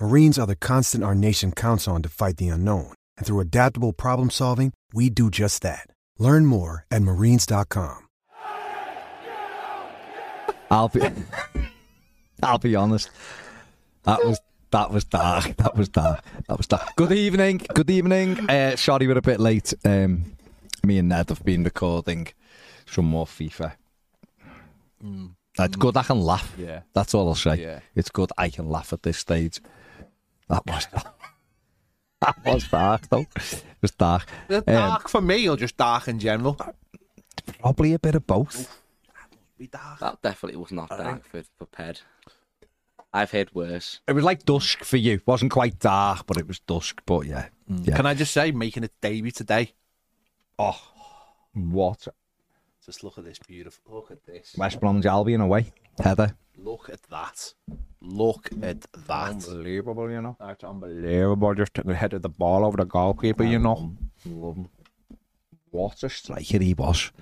Marines are the constant our nation counts on to fight the unknown. And through adaptable problem solving, we do just that. Learn more at marines.com. I'll be, I'll be honest. That was that was dark. That was dark. That was dark. Good evening. Good evening. Uh, sorry we're a bit late. Um, me and Ned have been recording some more FIFA. It's good I can laugh. Yeah. That's all I'll say. Yeah. It's good I can laugh at this stage. That was dark. that was dark though. It was dark. Is it Um, dark for me or just dark in general? Probably a bit of both. Be dark. That definitely was not dark for, for Ped. I've heard worse. It was like dusk for you. wasn't quite dark, but it was dusk. But yeah, yeah. Can I just say, making a debut today? oh, what? Just look at this beautiful. Look at this. West Bromwich Albion away. Heather. Look at that. Look at that. Unbelievable, you know. That's unbelievable. Just took the head of the ball over the goalkeeper, you know. Love him. What a striker he was.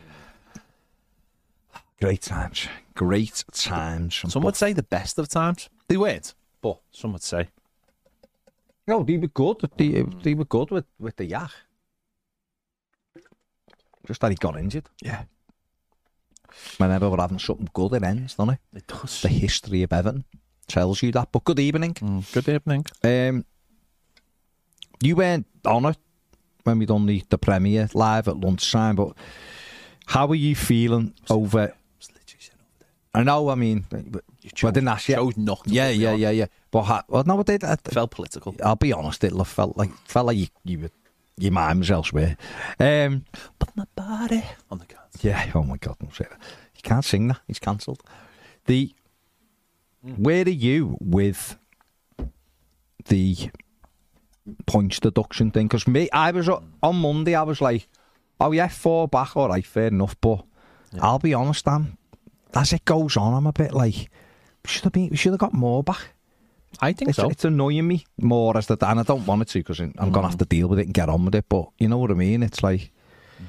Great times. Great times. Some would say the best of times. They weren't, but some would say. No, they were good. They, they were good with, with the yak. Just that he got injured. Yeah. Whenever we're having something good, it ends, doesn't it? It does. The history of Everton tells you that. But good evening. Mm, good evening. Um, you weren't on it when we done the, the premiere live at lunchtime, but how are you feeling over? I know, I mean, but I didn't ask you. Chose not Yeah, yeah, yeah, yeah. But ha- well, no, it did. I, Felt political. I'll be honest, it felt like felt like you, you were, your mind was elsewhere. Um, But my body on the. Yeah. Oh my God, don't say that. You can't sing that. He's cancelled. The hmm. where are you with the points deduction thing? Because me, I was on Monday. I was like, oh yeah, four back. All right, fair enough. But I'll be honest, Dan. As it goes on, I'm a bit like, should have been. We should have got more back. I think It's, so. it's annoying me more as the and I don't want it to because I'm going to hmm. have to deal with it and get on with it. But you know what I mean? It's like hmm.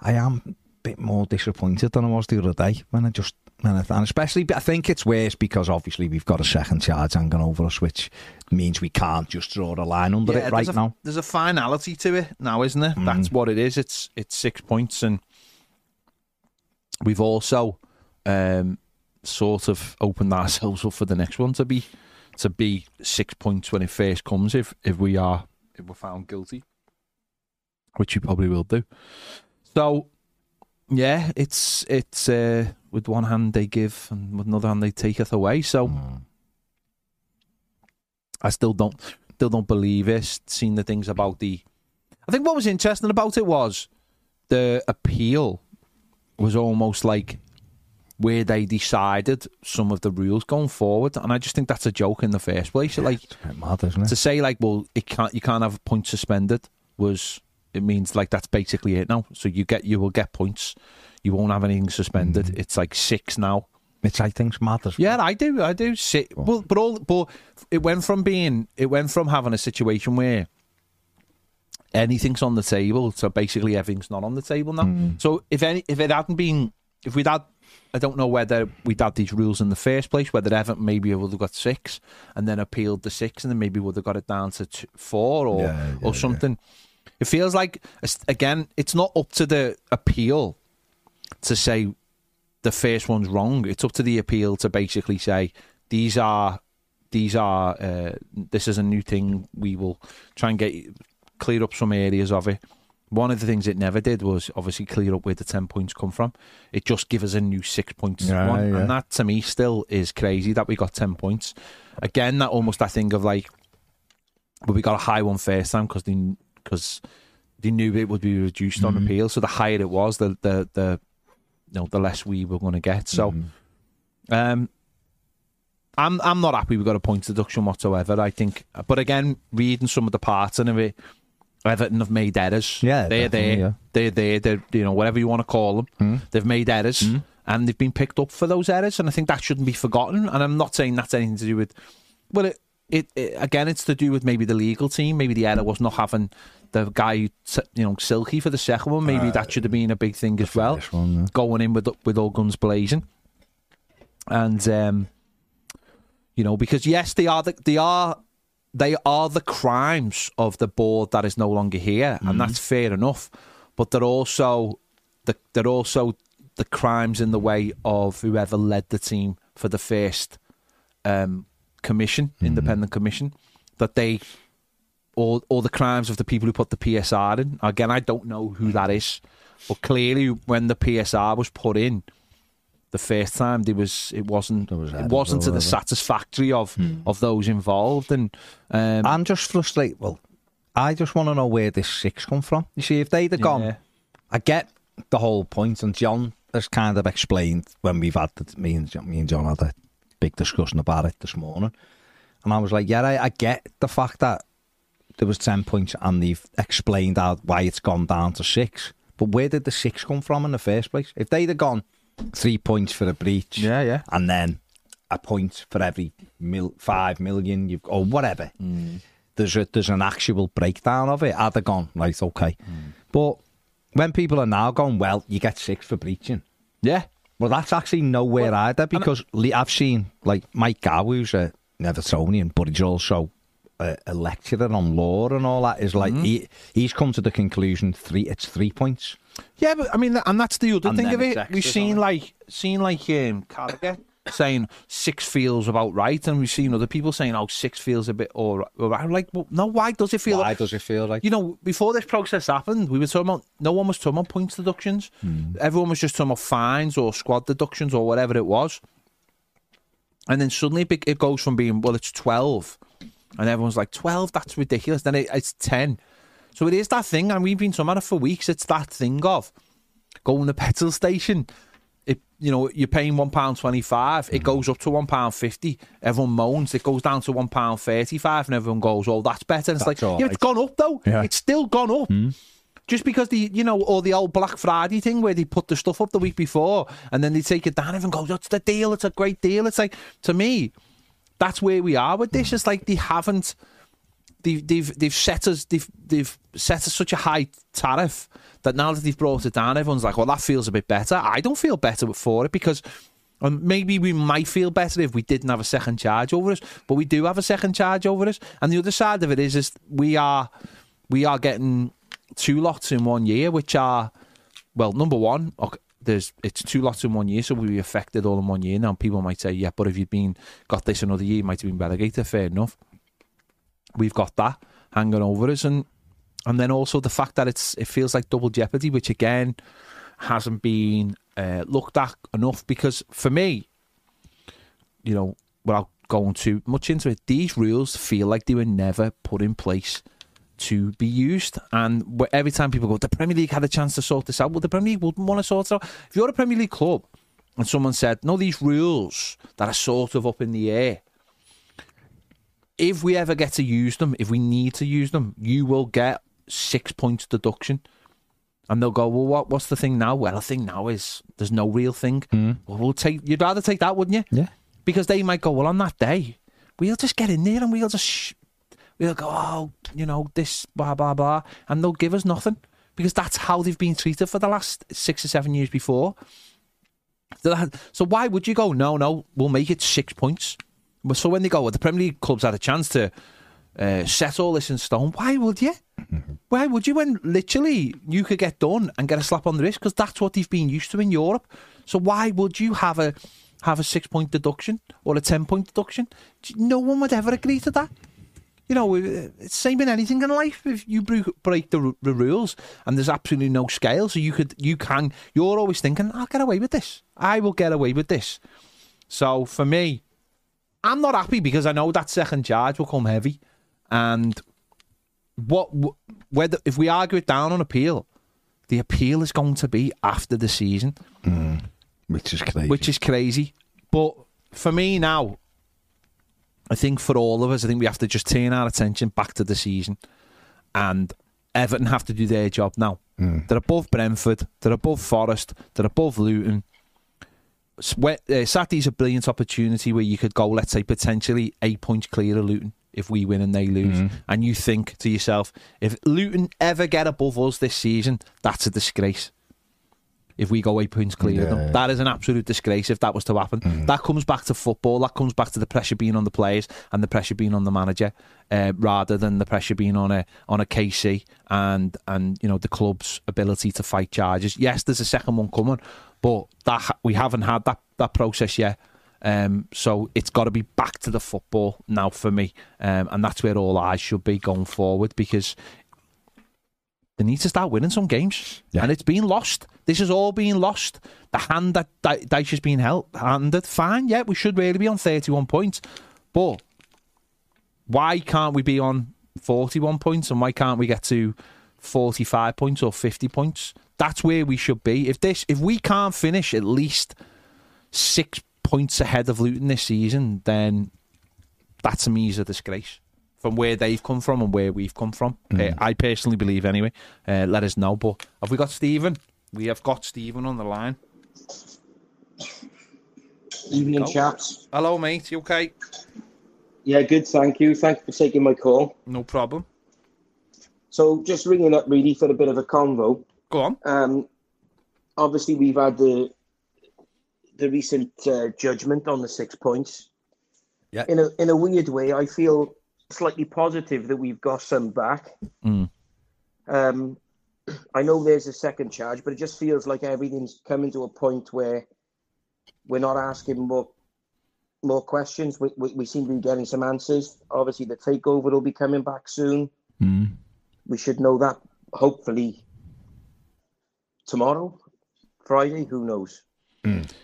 I am bit more disappointed than I was the other day when I just when I, and especially I think it's worse because obviously we've got a second charge hanging over us, which means we can't just draw a line under it right there's a, now. There's a finality to it now, isn't there? That's what it is. It's it's six points, and we've also um, sort of opened ourselves up for the next one to be to be six points when it first comes. If if we are if we're found guilty, which we probably will do. So yeah, it's it's uh, with one hand they give and with another hand they taketh away. So. I still don't still don't believe it. Seen the things about the. I think what was interesting about it was the appeal was almost like where they decided some of the rules going forward, and I just think that's a joke in the first place. Like It's a bit mad, isn't it? to say like, well, it can't you can't have a point suspended was it means like that's basically it now. So you get you will get points. You won't have anything suspended. Mm-hmm. It's like six now. Which I think's mad as Yeah, I do. I do. Well, but all, but it went from being, it went from having a situation where anything's on the table, so basically everything's not on the table now. Mm-hmm. So if any, if it hadn't been if we'd had, I don't know whether we'd had these rules in the first place, whether Everton maybe would have got six and then appealed the six and then maybe would have got it down to two, four or Yeah, yeah, or something. It feels like again, it's not up to the appeal to say the first one's wrong. It's up to the appeal to basically say these are these are uh, this is a new thing. We will try and get clear up some areas of it. One of the things it never did was obviously clear up where the ten points come from. It just give us a new six points Yeah, one, yeah. and that to me still is crazy that we got ten points. Again, that almost that thing of like, but we got a high one first time because they because they knew it would be reduced Mm-hmm. on appeal. So the higher it was, the the the you know the less we were going to get. So, Mm-hmm. um, I'm I'm not happy we got a point deduction whatsoever. I think, but again, reading some of the parts of it, Everton have made errors. Yeah, they're there. yeah. They're there. They're you know whatever you want to call them. They've made errors. And they've been picked up for those errors, and I think that shouldn't be forgotten. And I'm not saying that's anything to do with, well, it, it, it again, it's to do with maybe the legal team. Maybe the error was not having the guy, you know, Silky for the second one. Maybe that should have been a big thing as well. one, yeah. Going in with with all guns blazing, and um, you know, because yes, they are the, they are they are the crimes of the board that is no longer here, and that's fair enough. But they're also the, they're also the crimes in the way of whoever led the team for the first um, commission, independent commission, that they all all the crimes of the people who put the PSR in. Again, I don't know who that is, but clearly when the PSR was put in the first time, there was it wasn't was it wasn't to the satisfactory of of those involved, and um, I'm just frustrated. Well, I just want to know where this six come from. You see, if they'd have gone, Yeah. I get the whole point, and John has kind of explained when we've had the, me and John, me and John had a big discussion about it this morning, and I was like, yeah, I, I get the fact that there was ten points, and they've explained out why it's gone down to six. But where did the six come from in the first place? If they'd have gone three points for a breach, Yeah, yeah. and then a point for every mil, five million you've or whatever. Mm. There's a, there's an actual breakdown of it. I'd have gone right, okay, mm. but when people are now going, well, you get six for breaching. yeah, Well, that's actually nowhere either because le- I've seen like Mike Gow, who's a Evertonian, but he's also a, a lecturer on law and all that. Is like he he's come to the conclusion three it's three points. Yeah, but I mean, and that's the other And thing of it. We've seen like seen like um, Carragher saying six feels about right, and we've seen other people saying, "Oh, six feels a bit all right." I'm like, well, no, why does it feel? Why like, does it feel like? you know, before this process happened, we were talking about no one was talking about points deductions. Hmm. Everyone was just talking about fines or squad deductions or whatever it was. And then suddenly it it goes from being well, it's twelve, and everyone's like twelve. That's ridiculous. Then it, it's ten. So it is that thing, and we've been talking about it for weeks. It's that thing of going to the petrol station. It, you know, you're paying one pound twenty five. It goes up to one pound fifty. Everyone moans. It goes down to one pound thirty five, and everyone goes, "Oh, that's better." And it's That's like, yeah, it's right. gone up though. Yeah. It's still gone up. Hmm. Just because the you know, or the old Black Friday thing where they put the stuff up the week before and then they take it down. Everyone goes, "That's the deal. It's a great deal." It's like to me, that's where we are with this. Hmm. It's like they haven't. They've, they've they've set us they've they've set us such a high tariff that now that they've brought it down, everyone's like, well, that feels a bit better. I don't feel better for it because um, maybe we might feel better if we didn't have a second charge over us, but we do have a second charge over us. And the other side of it is, is we are we are getting two lots in one year, which are well, number one, okay, there's it's two lots in one year, so we affected all in one year. Now people might say, yeah, but if you'd been got this another year, you might have been relegated. Fair enough. We've got that hanging over us, and and then also the fact that it's it feels like double jeopardy, which again hasn't been uh, looked at enough. Because for me, you know, without going too much into it, these rules feel like they were never put in place to be used. And every time people go, the Premier League had a chance to sort this out. Well, the Premier League wouldn't want to sort it out. If you're a Premier League club and someone said, no, these rules that are sort of up in the air, if we ever get to use them, if we need to use them, you will get six points deduction. And they'll go, well, what? What's the thing now? Well, the thing now is there's no real thing. Hmm. Well, we'll take. You'd rather take that, wouldn't you? Yeah. Because they might go, well, on that day, we'll just get in there and we'll just, sh- we'll go, oh, you know, this, blah blah blah, and they'll give us nothing because that's how they've been treated for the last six or seven years before. So why would you go? No, no, we'll make it six points. But So when they go, well, the Premier League clubs had a chance to uh, set all this in stone. Why would you? Why would you? When literally you could get done and get a slap on the wrist because that's what they've been used to in Europe. So why would you have a have a six point deduction or a ten point deduction? No one would ever agree to that. You know, uh, it's same in anything in life. If you break the, the rules and there's absolutely no scale, so you could, you can, you're always thinking, I'll get away with this. I will get away with this. So for me, I'm not happy because I know that second charge will come heavy, and what whether if we argue it down on appeal, the appeal is going to be after the season mm. Which is crazy. which is crazy. But for me now, I think for all of us, I think we have to just turn our attention back to the season, and Everton have to do their job now. Mm. They're above Brentford, they're above Forest, they're above Luton. Uh, Saturday's a brilliant opportunity where you could go, let's say, potentially eight points clear of Luton if we win and they lose. And you think to yourself, if Luton ever get above us this season, that's a disgrace if we go eight points clear of Yeah. them. That is an absolute disgrace if that was to happen. That comes back to football. That comes back to the pressure being on the players and the pressure being on the manager, uh, rather than the pressure being on a on a KC and and you know the club's ability to fight charges. Yes, there's a second one coming, but that we haven't had that that process yet. Um, so it's got to be back to the football now for me, um, and that's where all eyes should be going forward because they need to start winning some games, Yeah. and it's been lost. This is all being lost. The hand that Di- Dyche has been held, handed, fine. Yeah, we should really be on thirty-one points, but why can't we be on forty-one points, and why can't we get to forty-five points or fifty points? That's where we should be. If this, if we can't finish at least six points ahead of Luton this season, then that to me is a disgrace from where they've come from and where we've come from. Uh, I personally believe, anyway. Uh, let us know. But have we got Stephen? We have got Stephen on the line. Evening, Go. chaps. Hello, mate. You okay? Yeah, good. Thank you. Thank you for taking my call. No problem. So, just ringing up really for a bit of a convo. Go on. Um, obviously, we've had the the recent uh, judgment on the six points. Yeah. In a in a weird way, I feel slightly positive that we've got some back. Mm. Um, I know there's a second charge, but it just feels like everything's coming to a point where we're not asking more more questions. We, we, we seem to be getting some answers. Obviously, the takeover will be coming back soon. Mm. We should know that hopefully tomorrow, Friday. Who knows?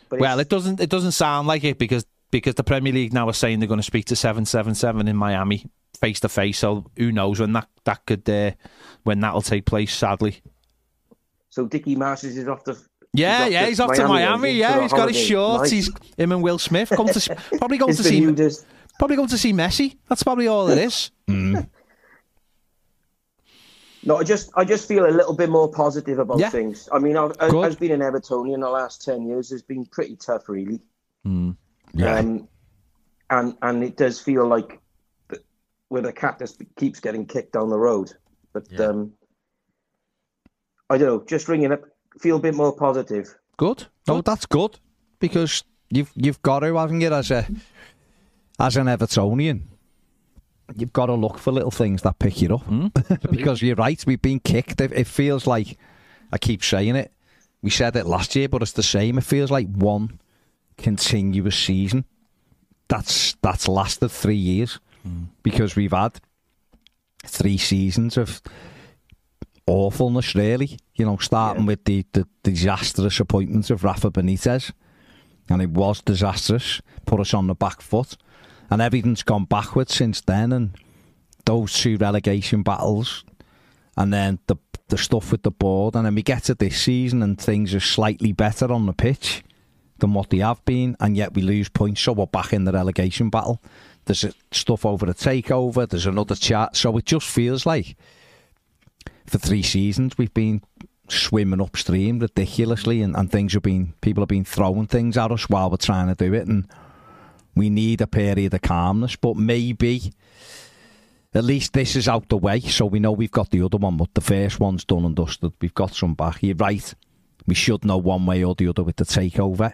But Well, it doesn't. It doesn't sound like it because because the Premier League now are saying they're going to speak to seven seven seven in Miami face to face. So who knows when that that could uh, when that'll take place? Sadly. so Dickie Masters is off the. Yeah, off yeah, he's off to Miami. is Yeah, he's got his shorts. Nice. He's him and Will Smith come to probably going to see new probably going to see Messi. That's probably all it is. No, I just I just feel a little bit more positive about Yeah. things. I mean, I've, I- Good. I've been an Evertonian the last ten years. It's been pretty tough, really. Yeah. Um, and and it does feel like th- where the cat just keeps getting kicked down the road. But um, I don't know. Just ringing up, feel a bit more positive. Good. No, that's good because you've you've got to, haven't you, as a as an Evertonian, you've got to look for little things that pick you up hmm? because you're right. We've been kicked. It, it feels like I keep saying it. We said it last year, but it's the same. It feels like one continuous season. That's that's lasted three years hmm. because we've had three seasons of awfulness, really. You know, starting with the, the disastrous appointments of Rafa Benitez. And it was disastrous, put us on the back foot. And everything's gone backwards since then. And those two relegation battles, and then the the stuff with the board. And then we get to this season, and things are slightly better on the pitch than what they have been. And yet we lose points, so we're back in the relegation battle. There's stuff over the takeover, there's another chat. So it just feels like for three seasons we've been swimming upstream ridiculously and, and things have been people have been throwing things at us while we're trying to do it and we need a period of calmness but maybe at least this is out the way so we know we've got the other one but the first one's done and dusted we've got some back you're right we should know one way or the other with the takeover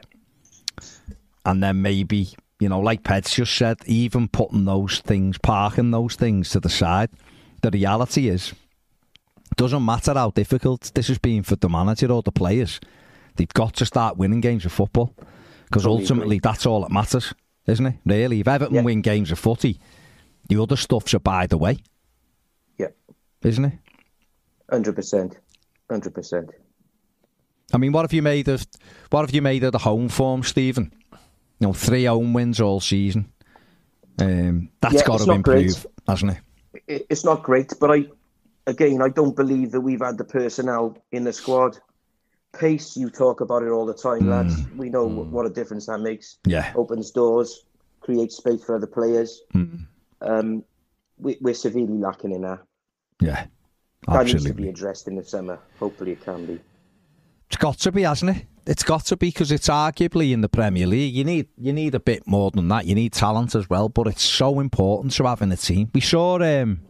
and then maybe you know, like Pets just said, even putting those things, parking those things to the side. The reality is, doesn't matter how difficult this has been for the manager or the players. They've got to start winning games of football because ultimately that's all that matters, isn't it? Really, if Everton Yeah. win games of footy, the other stuff's a by the way, Yeah, isn't it? hundred percent, hundred percent. I mean, what have you made of what have you made of the home form, Stephen? You know, three home wins all season. Um, that's Yeah, got to not great. improve, hasn't? It, it's not great, but I, again, I don't believe that we've had the personnel in the squad. Pace, you talk about it all the time, lads. We know wh- what a difference that makes. Yeah. Opens doors, creates space for other players. Mm. Um, we, we're severely lacking in that. Yeah, Absolutely. That needs to be addressed in the summer. Hopefully, it can be. It's got to be, hasn't it? It's got to be because it's arguably in the Premier League. You need you need a bit more than that. You need talent as well, but it's so important to having a team. We saw um,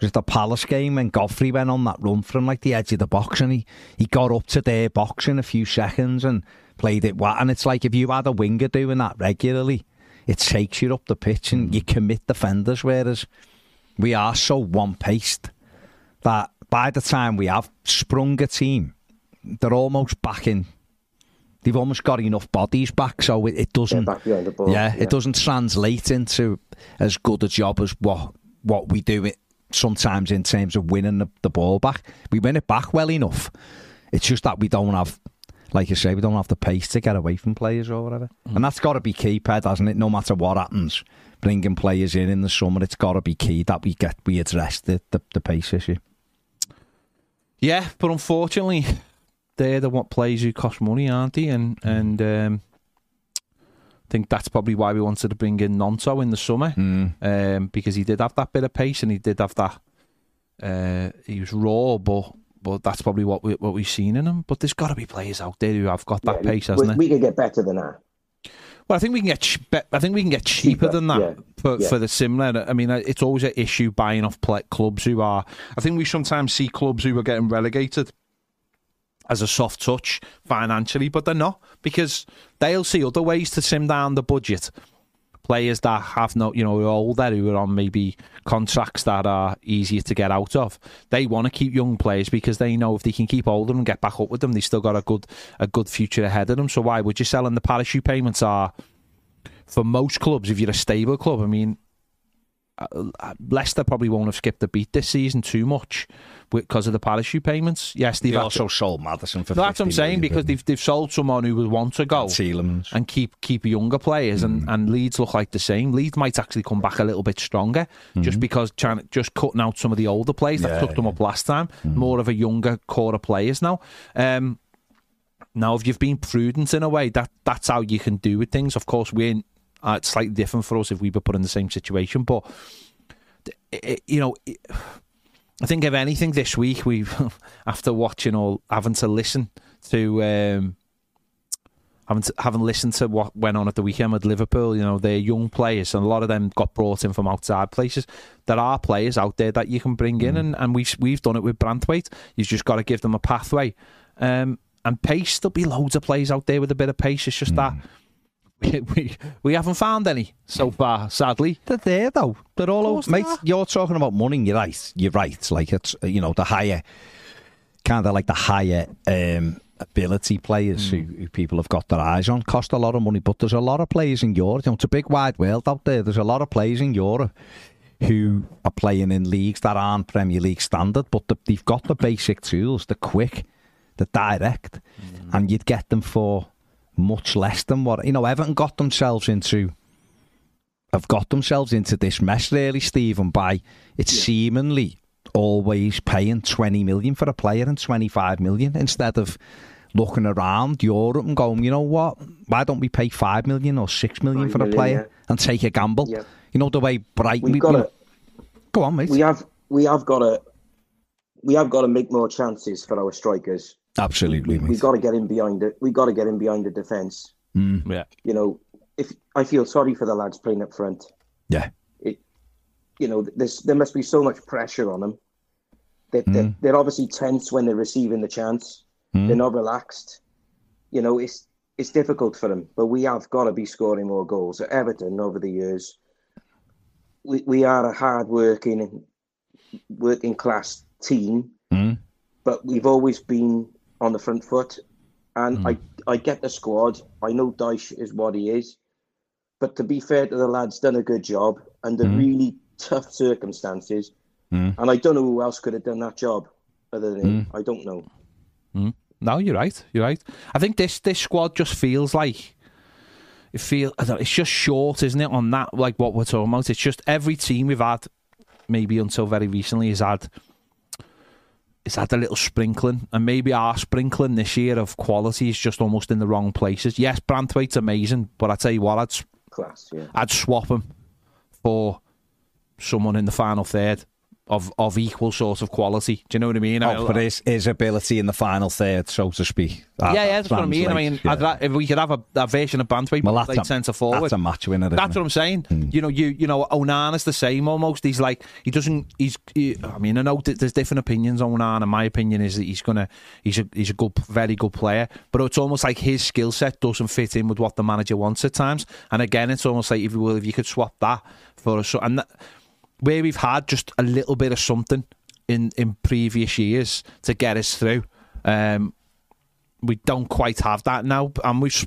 was it the Palace game when Godfrey went on that run from like the edge of the box and he, he got up to their box in a few seconds and played it well. And it's like if you had a winger doing that regularly, it takes you up the pitch and you mm. commit defenders. Whereas we are so one paced that by the time we have sprung a team, they're almost back in. They've almost got enough bodies back, so it, it doesn't. the ball. Yeah, it doesn't translate into as good a job as what what we do it sometimes in terms of winning the, the ball back. We win it back well enough. It's just that we don't have, like you say, we don't have the pace to get away from players or whatever. And that's got to be key, Ped, hasn't it? No matter what happens, bringing players in in the summer, it's got to be key that we get we address the, the, the pace issue. Yeah, but unfortunately, they're the what players who cost money, aren't they? And and um, think that's probably why we wanted to bring in Gnonto in the summer um, because he did have that bit of pace and he did have that. Uh, he was raw, but but that's probably what we what we've seen in him. But there's got to be players out there who have got that Yeah, pace, we, hasn't there? we could get better than that. Well, I think we can get. ch- be- I think we can get cheaper, Cheaper, than that yeah, for yeah. for the similar. I mean, uh, it's always an issue buying off pla clubs who are. I think we sometimes see clubs who are getting relegated as a soft touch financially, but they're not because they'll see other ways to sim down the budget. Players that have no, you know, who are older, who are on maybe contracts that are easier to get out of. They want to keep young players because they know if they can keep them and get back up with them, they still got a good a good future ahead of them. So why would you sell? And the parachute payments are for most clubs. If you're a stable club, I mean, Leicester probably won't have skipped a beat this season too much because of the parachute payments. Yes, they've They also to- sold Maddison for no, that's what I'm saying because they've they've sold someone who would want to go they? And keep keep younger players, Mm. and, and Leeds look like the same. Leeds might actually come back a little bit stronger just because trying just cutting out some of the older players that. Yeah, took them up last time. More of a younger core of players now. Um, now, if you've been prudent in a way, that that's how you can do with things. Of course, we're uh, it's slightly different for us if we were put in the same situation, but it, it- you know. It, I think if anything this week we've after watching all having to listen to um, having to, having listened to what went on at the weekend with Liverpool, you know, they're young players and a lot of them got brought in from outside places. There are players out there that you can bring in and, and we've we've done it with Branthwaite. You've just got to give them a pathway. Um, and pace, there'll be loads of players out there with a bit of pace. It's just that we, we haven't found any so far, sadly. They're there though. They're all over. Mate, are. you're talking about money. You're right. You're right. Like it's you know the higher, kind of like the higher um, ability players who, who people have got their eyes on cost a lot of money. But there's a lot of players in Europe. You know, it's a big wide world out there. There's a lot of players in Europe who are playing in leagues that aren't Premier League standard, but the, they've got the basic tools. They're quick. They're direct, and you'd get them for much less than what you know. Everton got themselves into have got themselves into this mess, really, Stephen, by it's seemingly always paying 20 million for a player and 25 million instead of looking around Europe and going, you know what, why don't we pay 5 million or 6 million for a million, player yeah. and take a gamble? Yeah. You know, the way Brighton. We've we- got to. Go on, mate. We have. We have got to. We have got to make more chances for our strikers. Absolutely, We've got to get in behind it. We've got to get in behind the defence. Mm. Yeah. You know, if I feel sorry for the lads playing up front. Yeah. It, you know, there's there must be so much pressure on them. They, they're, mm. they're obviously tense when they're receiving the chance. Mm. They're not relaxed. You know, it's it's difficult for them, but we have got to be scoring more goals. At Everton over the years, we, we are a hard working, working class team, Mm. but we've always been on the front foot. And hmm. I, I get the squad. I know Dyche is what he is, but to be fair to the lads, done a good job under hmm. really tough circumstances. Mm. And I don't know who else could have done that job other than him. Hmm. I don't know. No, you're right. You're right. I think this this squad just feels like it feel. I don't, it's just short, isn't it? On that, like what we're talking about. It's just every team we've had, maybe until very recently, has had. It's had a little sprinkling, and maybe our sprinkling this year of quality is just almost in the wrong places. Yes, Branthwaite's amazing, but I tell you what, I'd Class, yeah. I'd swap him for someone in the final third of of equal sort of quality. Do you know what I mean? I Oh, mean, but his, his ability in the final third, so to speak. yeah, That- yeah, that that's what I mean. I mean, yeah. Ra- if we could have a, a version of Branthwaite, well, but that's like a, centre forward. That's a match winner. That's it? what I'm saying. Hmm. You know, you you know, Onana's the same almost. He's like he doesn't. He's. He, I mean, I know there's different opinions on Onana. My opinion is that he's gonna. He's a he's a good, very good player. But it's almost like his skill set doesn't fit in with what the manager wants at times. And again, it's almost like if you will, if you could swap that for a and that, where we've had just a little bit of something in in previous years to get us through. Um, we don't quite have that now, and we've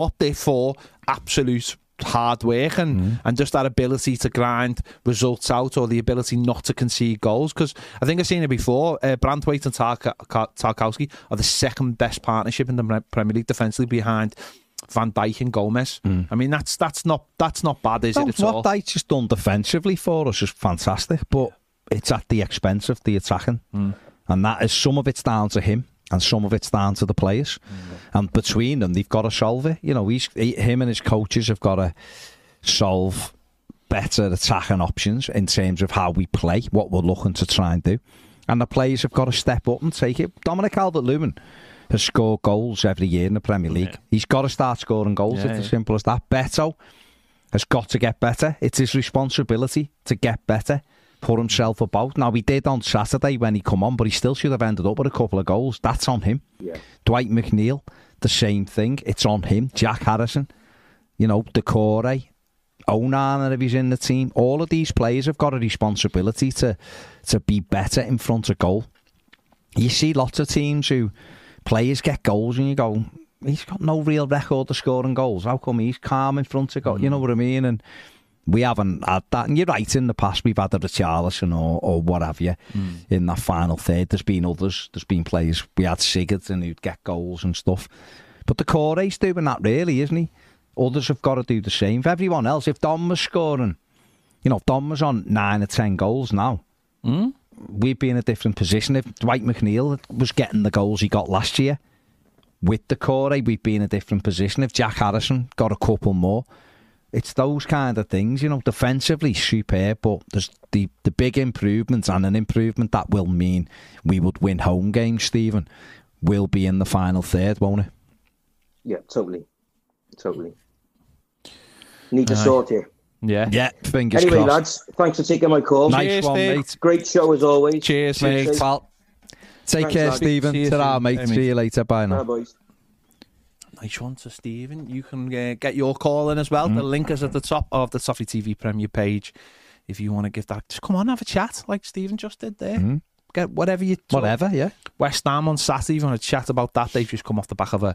Up there for absolute hard work and, mm. and just that ability to grind results out or the ability not to concede goals. Because I think I've seen it before. Uh, Branthwaite and Tarkowski are the second best partnership in the Premier League defensively behind Van Dijk and Gomez. Mm. I mean, that's that's not that's not bad, is No, it? At what all? Dyche has done defensively for us is fantastic, but it's at the expense of the attacking. Mm. And that is some of it's down to him and some of it's down to the players. Mm. And between them, they've got to solve it. You know, he's, he, him and his coaches have got to solve better attacking options in terms of how we play, what we're looking to try and do. And the players have got to step up and take it. Dominic Calvert-Lewin has scored goals every year in the Premier League. He's got to start scoring goals. Yeah, it's as yeah. simple as that. Beto has got to get better. It's his responsibility to get better, put himself about. Now, he did on Saturday when he come on, but he still should have ended up with a couple of goals. That's on him. Yeah. Dwight McNeil, the same thing. It's on him. Jack Harrison, you know, Doucouré, Onana if he's in the team. All of these players have got a responsibility to to be better in front of goal. You see lots of teams who players get goals and you go, he's got no real record of scoring goals. How come he's calm in front of goal? You mm. know what I mean? And we haven't had that. And you're right, in the past we've had a Richarlison or, or what have you hmm. in that final third. There's been others. There's been players. We had Sigurdsson who'd get goals and stuff. But Doucouré's doing that really, isn't he? Others have got to do the same. For everyone else, if Dom was scoring, you know, if Dom was on nine or ten goals now, hmm? we'd be in a different position. If Dwight McNeil was getting the goals he got last year with Doucouré, we'd be in a different position. If Jack Harrison got a couple more, it's those kind of things, you know. Defensively, superb, but there's the the big improvements and an improvement that will mean we would win home games. Stephen will be in the final third, won't it? Yeah, totally. Totally. Need to sort here. Yeah. Yeah, fingers Anyway, crossed. lads, thanks for taking my call. Nice Cheers, one, Steve. mate. Great show as always. Cheers, Cheers, mate. Steve. Pal. Take Thanks, care. Stephen. See you Ta-ra, mate. Bye, See you later. Bye now. Bye, boys. Nice one to Stephen. You can uh, get your call in as well. The link is at the top of the Toffee TV Premier page. If you want to give that, just come on, have a chat like Stephen just did there. Get whatever you Whatever, yeah. West Ham on Saturday. If you want to chat about that, they've just come off the back of a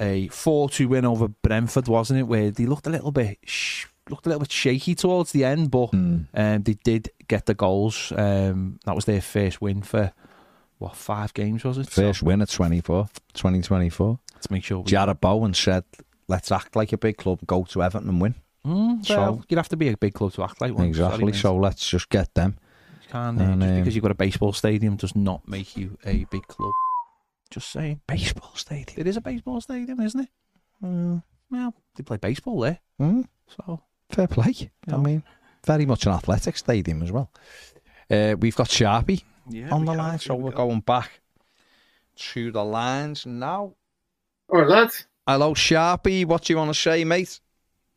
a four-two win over Brentford, wasn't it? Where they looked a little bit sh- looked a little bit shaky towards the end, but Hmm. um, they did get the goals. Um, that was their first win for what five games was it? So, First win at 24, 2024. let's make sure. We, Jarrod Bowen said, let's act like a big club, go to Everton and win. Mm, so- well, you'd have to be a big club to act like one. exactly. So let's just get them. You can't, uh, And, just um, because you've got a baseball stadium does not make you a big club. Just saying. Baseball stadium. It is a baseball stadium, isn't it? Mm, well, they play baseball there, Mm, so fair play. Yeah. I mean, very much an athletic stadium as well. Uh, we've got Sharpie yeah. on the line, so we're going back to the lines now. All right, lads. Hello, Sharpie. What do you want to say, mate?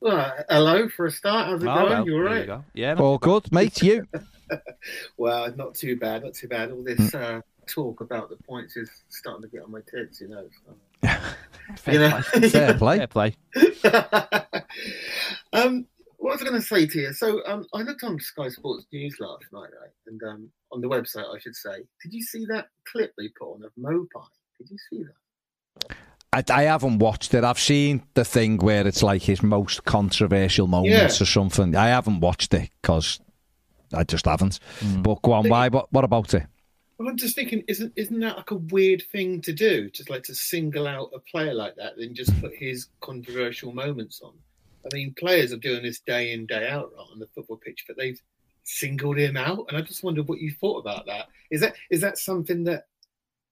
Well, hello for a start. How's it Oh, going? well, you all there right? go. Yeah, no, All good, mate. You? Well, not too bad. Not too bad. All this uh, talk about the points is starting to get on my tits, you know. so. fair you know. play. Fair play. Fair play. um, what was I going to say to you? So, um, I looked on Sky Sports News last night, right? And um, on the website, I should say, did you see that clip they put on of Maupay? Did you see that? I, I haven't watched it. I've seen the thing where it's like his most controversial moments Yeah. or something. I haven't watched it because I just haven't. But go on, why? What, what about it? Well, I'm just thinking, isn't isn't that like a weird thing to do? Just like to single out a player like that, then just put his controversial moments on. I mean, players are doing this day in day out right, on the football pitch, but they've singled him out, and I just wondered what you thought about that. Is that is that something that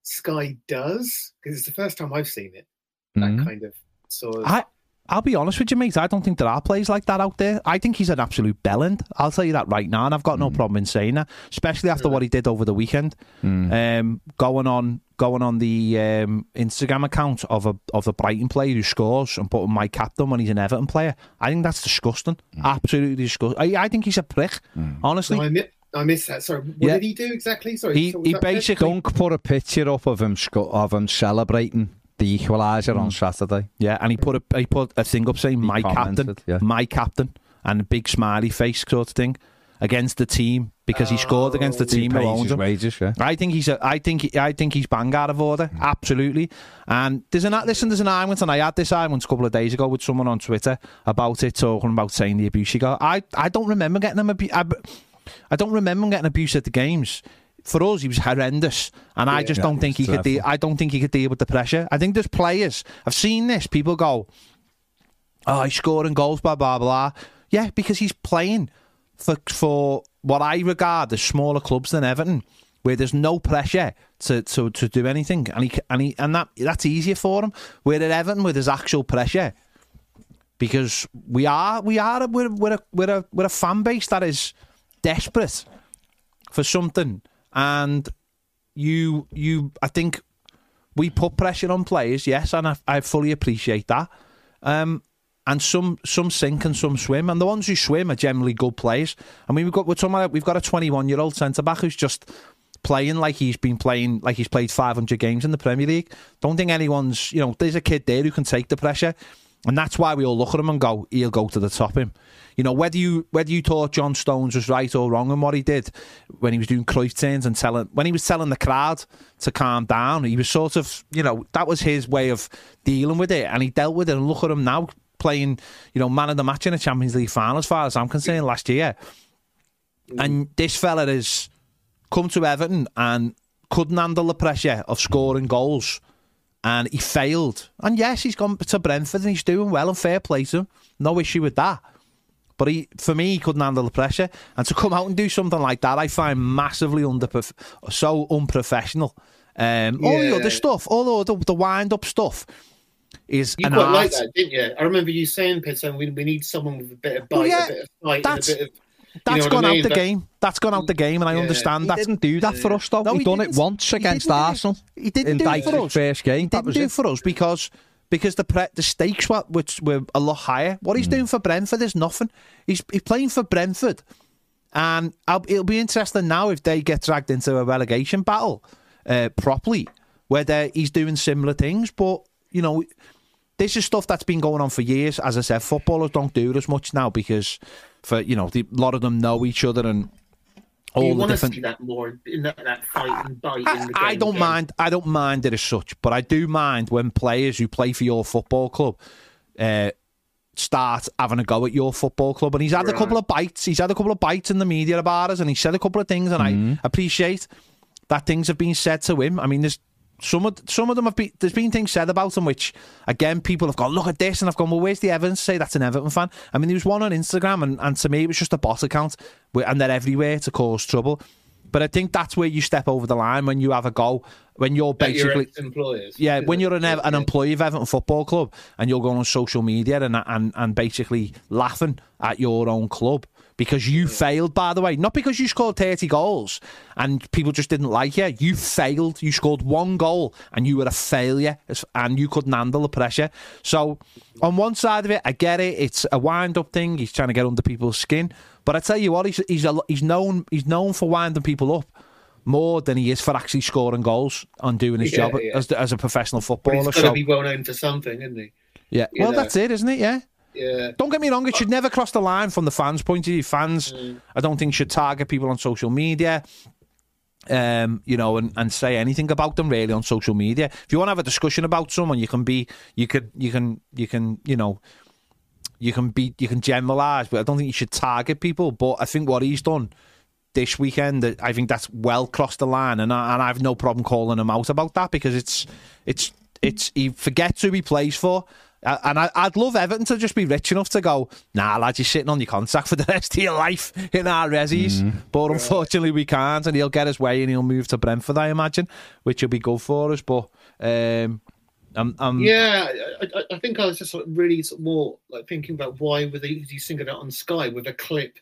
Sky does? Because it's the first time I've seen it. That Mhm. kind of sort of. I I'll be honest with you, mate. I don't think there are players like that out there. I think he's an absolute bellend. I'll tell you that right now, and I've got no problem in saying that, especially after what he did over the weekend, um, going on going on the um, Instagram account of a of a Brighton player who scores and putting my captain when he's an Everton player. I think that's disgusting. Absolutely disgusting. I, I think he's a prick. Honestly, No, I, mi- I missed that. Sorry, what Yeah. did he do exactly? Sorry, he so was he basically Dunk put a picture up of him sco- of him celebrating the equaliser on mm. Saturday. Yeah, and he put a he put a thing up saying He my captain, yeah. my captain, and a big smiley face sort of thing against the team because he scored against the Oh. Team who owns him. wages, yeah. I think he's a, I think I think he's bang out of order, mm. absolutely. And there's an listen, there's an argument, and I had this argument a couple of days ago with someone on Twitter about it, talking about saying the abuse he got. I I don't remember getting them abu- I, I don't remember getting abuse at the games. For us, he was horrendous, and I just Yeah, don't think he could. Deal. I don't think he could deal with the pressure. I think there's players. I've seen this. People go, "Oh, he's scoring goals, blah blah blah." Yeah, because he's playing for for what I regard as smaller clubs than Everton, where there's no pressure to, to, to do anything, and he and he and that that's easier for him. Where at Everton, where there's actual pressure, because we are we are we're we're a, we're a, we're a fan base that is desperate for something, and you you I think we put pressure on players, yes, and I, I fully appreciate that. Um, and some some sink and some swim, and the ones who swim are generally good players. I mean, we've got we're talking about, we've got a 21 year old centre back who's just playing like he's been playing like he's played 500 games in the Premier League. Don't think anyone's you know there's a kid there who can take the pressure, and that's why we all look at him and go, he'll go to the top him. You know whether you whether you thought John Stones was right or wrong in what he did when he was doing Cruyff turns and telling when he was telling the crowd to calm down, he was sort of you know that was his way of dealing with it, and he dealt with it. And look at him now playing, you know, man of the match in a Champions League final, as far as I'm concerned, last year. And this fella has come to Everton and couldn't handle the pressure of scoring goals, and he failed. And yes, he's gone to Brentford and he's doing well and fair play to him, no issue with that. But he, for me, he couldn't handle the pressure, and to come out and do something like that, I find massively under so unprofessional. Um, All the other stuff, all the, the wind up stuff, is You quite art. like that, didn't you? I remember you saying, Pitson, we, we need someone with a bit of bite, Well, yeah, a bit of fight, and a bit of. That's you know gone what I out mean? the That- game. That's gone out the game, and I Yeah. understand He that. didn't do that for us, though. No, he, he done it once against didn't do it. Arsenal. He didn't in do it for Dyche's us. first game. He didn't was do it. it for us because because the pre- the stakes were which were a lot higher. What he's doing for Brentford is nothing. He's he's playing for Brentford, and I'll, it'll be interesting now if they get dragged into a relegation battle uh, properly, whether he's doing similar things. But you know, this is stuff that's been going on for years. As I said, footballers don't do it as much now because for you know the, a lot of them know each other and all you the want to different see that more in that, that fight and bite. in the I, I don't again. mind. I don't mind it as such, but I do mind when players who play for your football club uh, start having a go at your football club. And he's had a couple of bites. He's had a couple of bites in the media about us, and he said a couple of things, and I appreciate that things have been said to him. I mean, there's some of some of them have been. There's been things said about them which again people have gone, look at this, and I've gone, well, where's the evidence? to Say that's an Everton fan. I mean, there was one on Instagram, and, and to me, it was just a bot account, and they're everywhere to cause trouble. But I think that's where you step over the line when you have a goal. when you're basically. ex-employers. Yeah, when you're an, Yeah, an employee of Everton Football Club and you're going on social media and and, and basically laughing at your own club because you failed, by the way, not because you scored 30 goals and people just didn't like you. You failed. You scored one goal and you were a failure and you couldn't handle the pressure. So, on one side of it, I get it. It's a wind up thing. He's trying to get under people's skin. But I tell you what, he's he's a, he's known he's known for winding people up more than he is for actually scoring goals and doing his Yeah, job yeah. as as a professional But footballer. he's got to So be well known for something, isn't he? yeah, you well know. that's it, isn't it? Yeah. Yeah. Don't get me wrong; it should never cross the line from the fans' point of view. Fans, Mm. I don't think should target people on social media. Um, you know, and, and say anything about them really on social media. If you want to have a discussion about someone, you can be, you could, you can, you can, you know, you can be, you can generalize, but I don't think you should target people. But I think what he's done this weekend, I think that's well crossed the line, and I, and I have no problem calling him out about that because it's, it's, it's he forgets who he plays for. And I, I'd love Everton to just be rich enough to go, nah, lad, you're sitting on your contract for the rest of your life in our resis. But unfortunately, we can't, and he'll get his way and he'll move to Brentford, I imagine, which will be good for us. But um, I'm, I'm, Yeah, I, I, I think I was just sort of really sort of more like thinking about why were they was he singing it on Sky with a clip,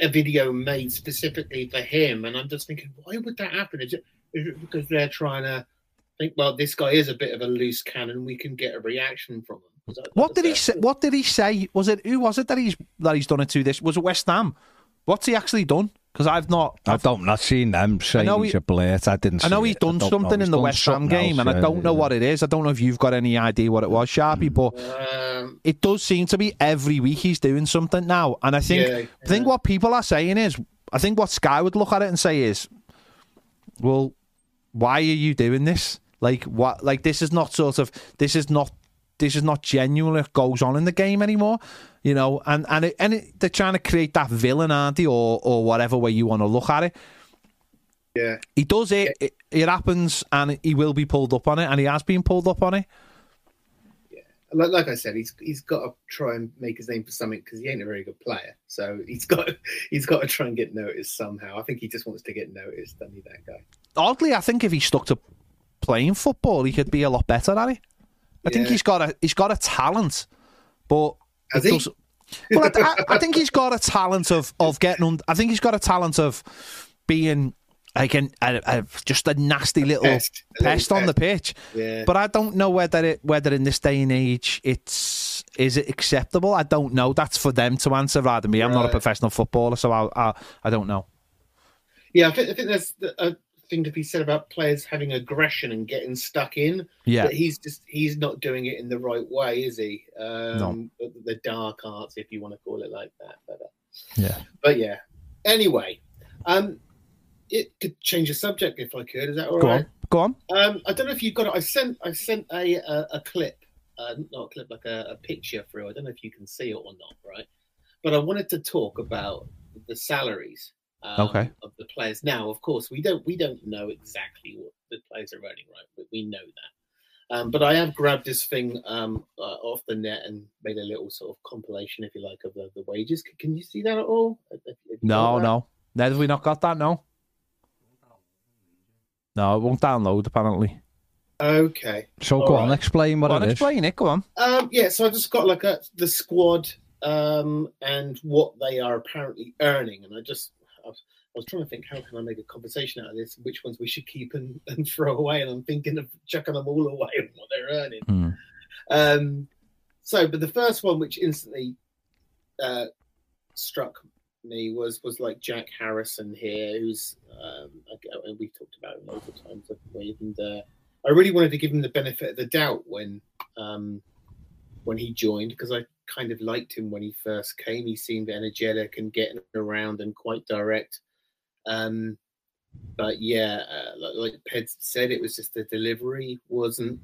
a video made specifically for him, and I'm just thinking, why would that happen? Is it, is it because they're trying to think, well, this guy is a bit of a loose cannon, we can get a reaction from him? Was that- What did he say? What did he say? Was it who was it that he's that he's done it to? This was it West Ham. What's he actually done? Because I've not. I don't. Not seen them saying know he's he- a blurt. I didn't. I know see he's it. done something He's in the West Ham something game, and else, I don't yeah, know yeah. what it is. I don't know if you've got any idea what it was, Sharpie, Hmm. but Um, it does seem to be every week he's doing something now. And I think Yeah, I think what people are saying is, I think what Sky would look at it and say is, well, why are you doing this? Like what? Like this is not sort of this is not this is not genuine. It goes on in the game anymore, you know. And and it, and it, they're trying to create that villain, aren't they, or or whatever way you want to look at it. yeah. He does it, it. It happens, and he will be pulled up on it, and he has been pulled up on it. Yeah, like, like I said, he's he's got to try and make his name for something because he ain't a very good player. So he's got he's got to try and get noticed somehow. I think he just wants to get noticed, doesn't he? That guy. Oddly, I think if he stuck to playing football, he could be a lot better at it. I think he's got a he's got a talent, but Has he? Well, I, I- think he's got a talent of of getting. Und- I think he's got a talent of being like an, a, a, just a nasty little Pest. Pest on the pitch. Yeah. But I don't know whether it whether in this day and age it's is it acceptable. I don't know. That's for them to answer rather than me. I'm not a professional footballer, so I I, I don't know. Yeah, I think, I think there's a thing to be said about players having aggression and getting stuck in. Yeah. But he's just he's not doing it in the right way, is he? Um, the, the dark arts, if you want to call it like that. But, uh, Yeah. but yeah. Anyway, um, it could change the subject if I could. Is that all Go right? on. Go on. Um, I don't know if you've got it. I sent I sent a a, a clip, uh, not a clip, like a, a picture through. I don't know if you can see it or not, right? But I wanted to talk about the salaries um, Okay. of the players. Now, of course, we don't we don't know exactly what the players are earning, right? But we know that. Um, but I have grabbed this thing um, uh, off the net and made a little sort of compilation, if you like, of the, the wages. C- Can you see that at all? Have- have No, got that? no. No, have we not got that? No. No, it won't download apparently. Okay. So All go on, explain what Go on, it is. explain it. Go on. Um, yeah, so I just got like a the squad um, and what they are apparently earning, and I just I was, I was trying to think how can I make a conversation out of this, which ones we should keep and, and throw away, and I'm thinking of chucking them all away and what they're earning. Hmm. Um, so, but the first one which instantly uh, struck me was was like Jack Harrison here, who's um, I- I- we talked about him loads of times, I've waved, and uh, I really wanted to give him the benefit of the doubt when um, when he joined because I kind of liked him when he first came. He seemed energetic and getting around and quite direct. Um, but yeah, uh, like, like Ped said, it was just the delivery wasn't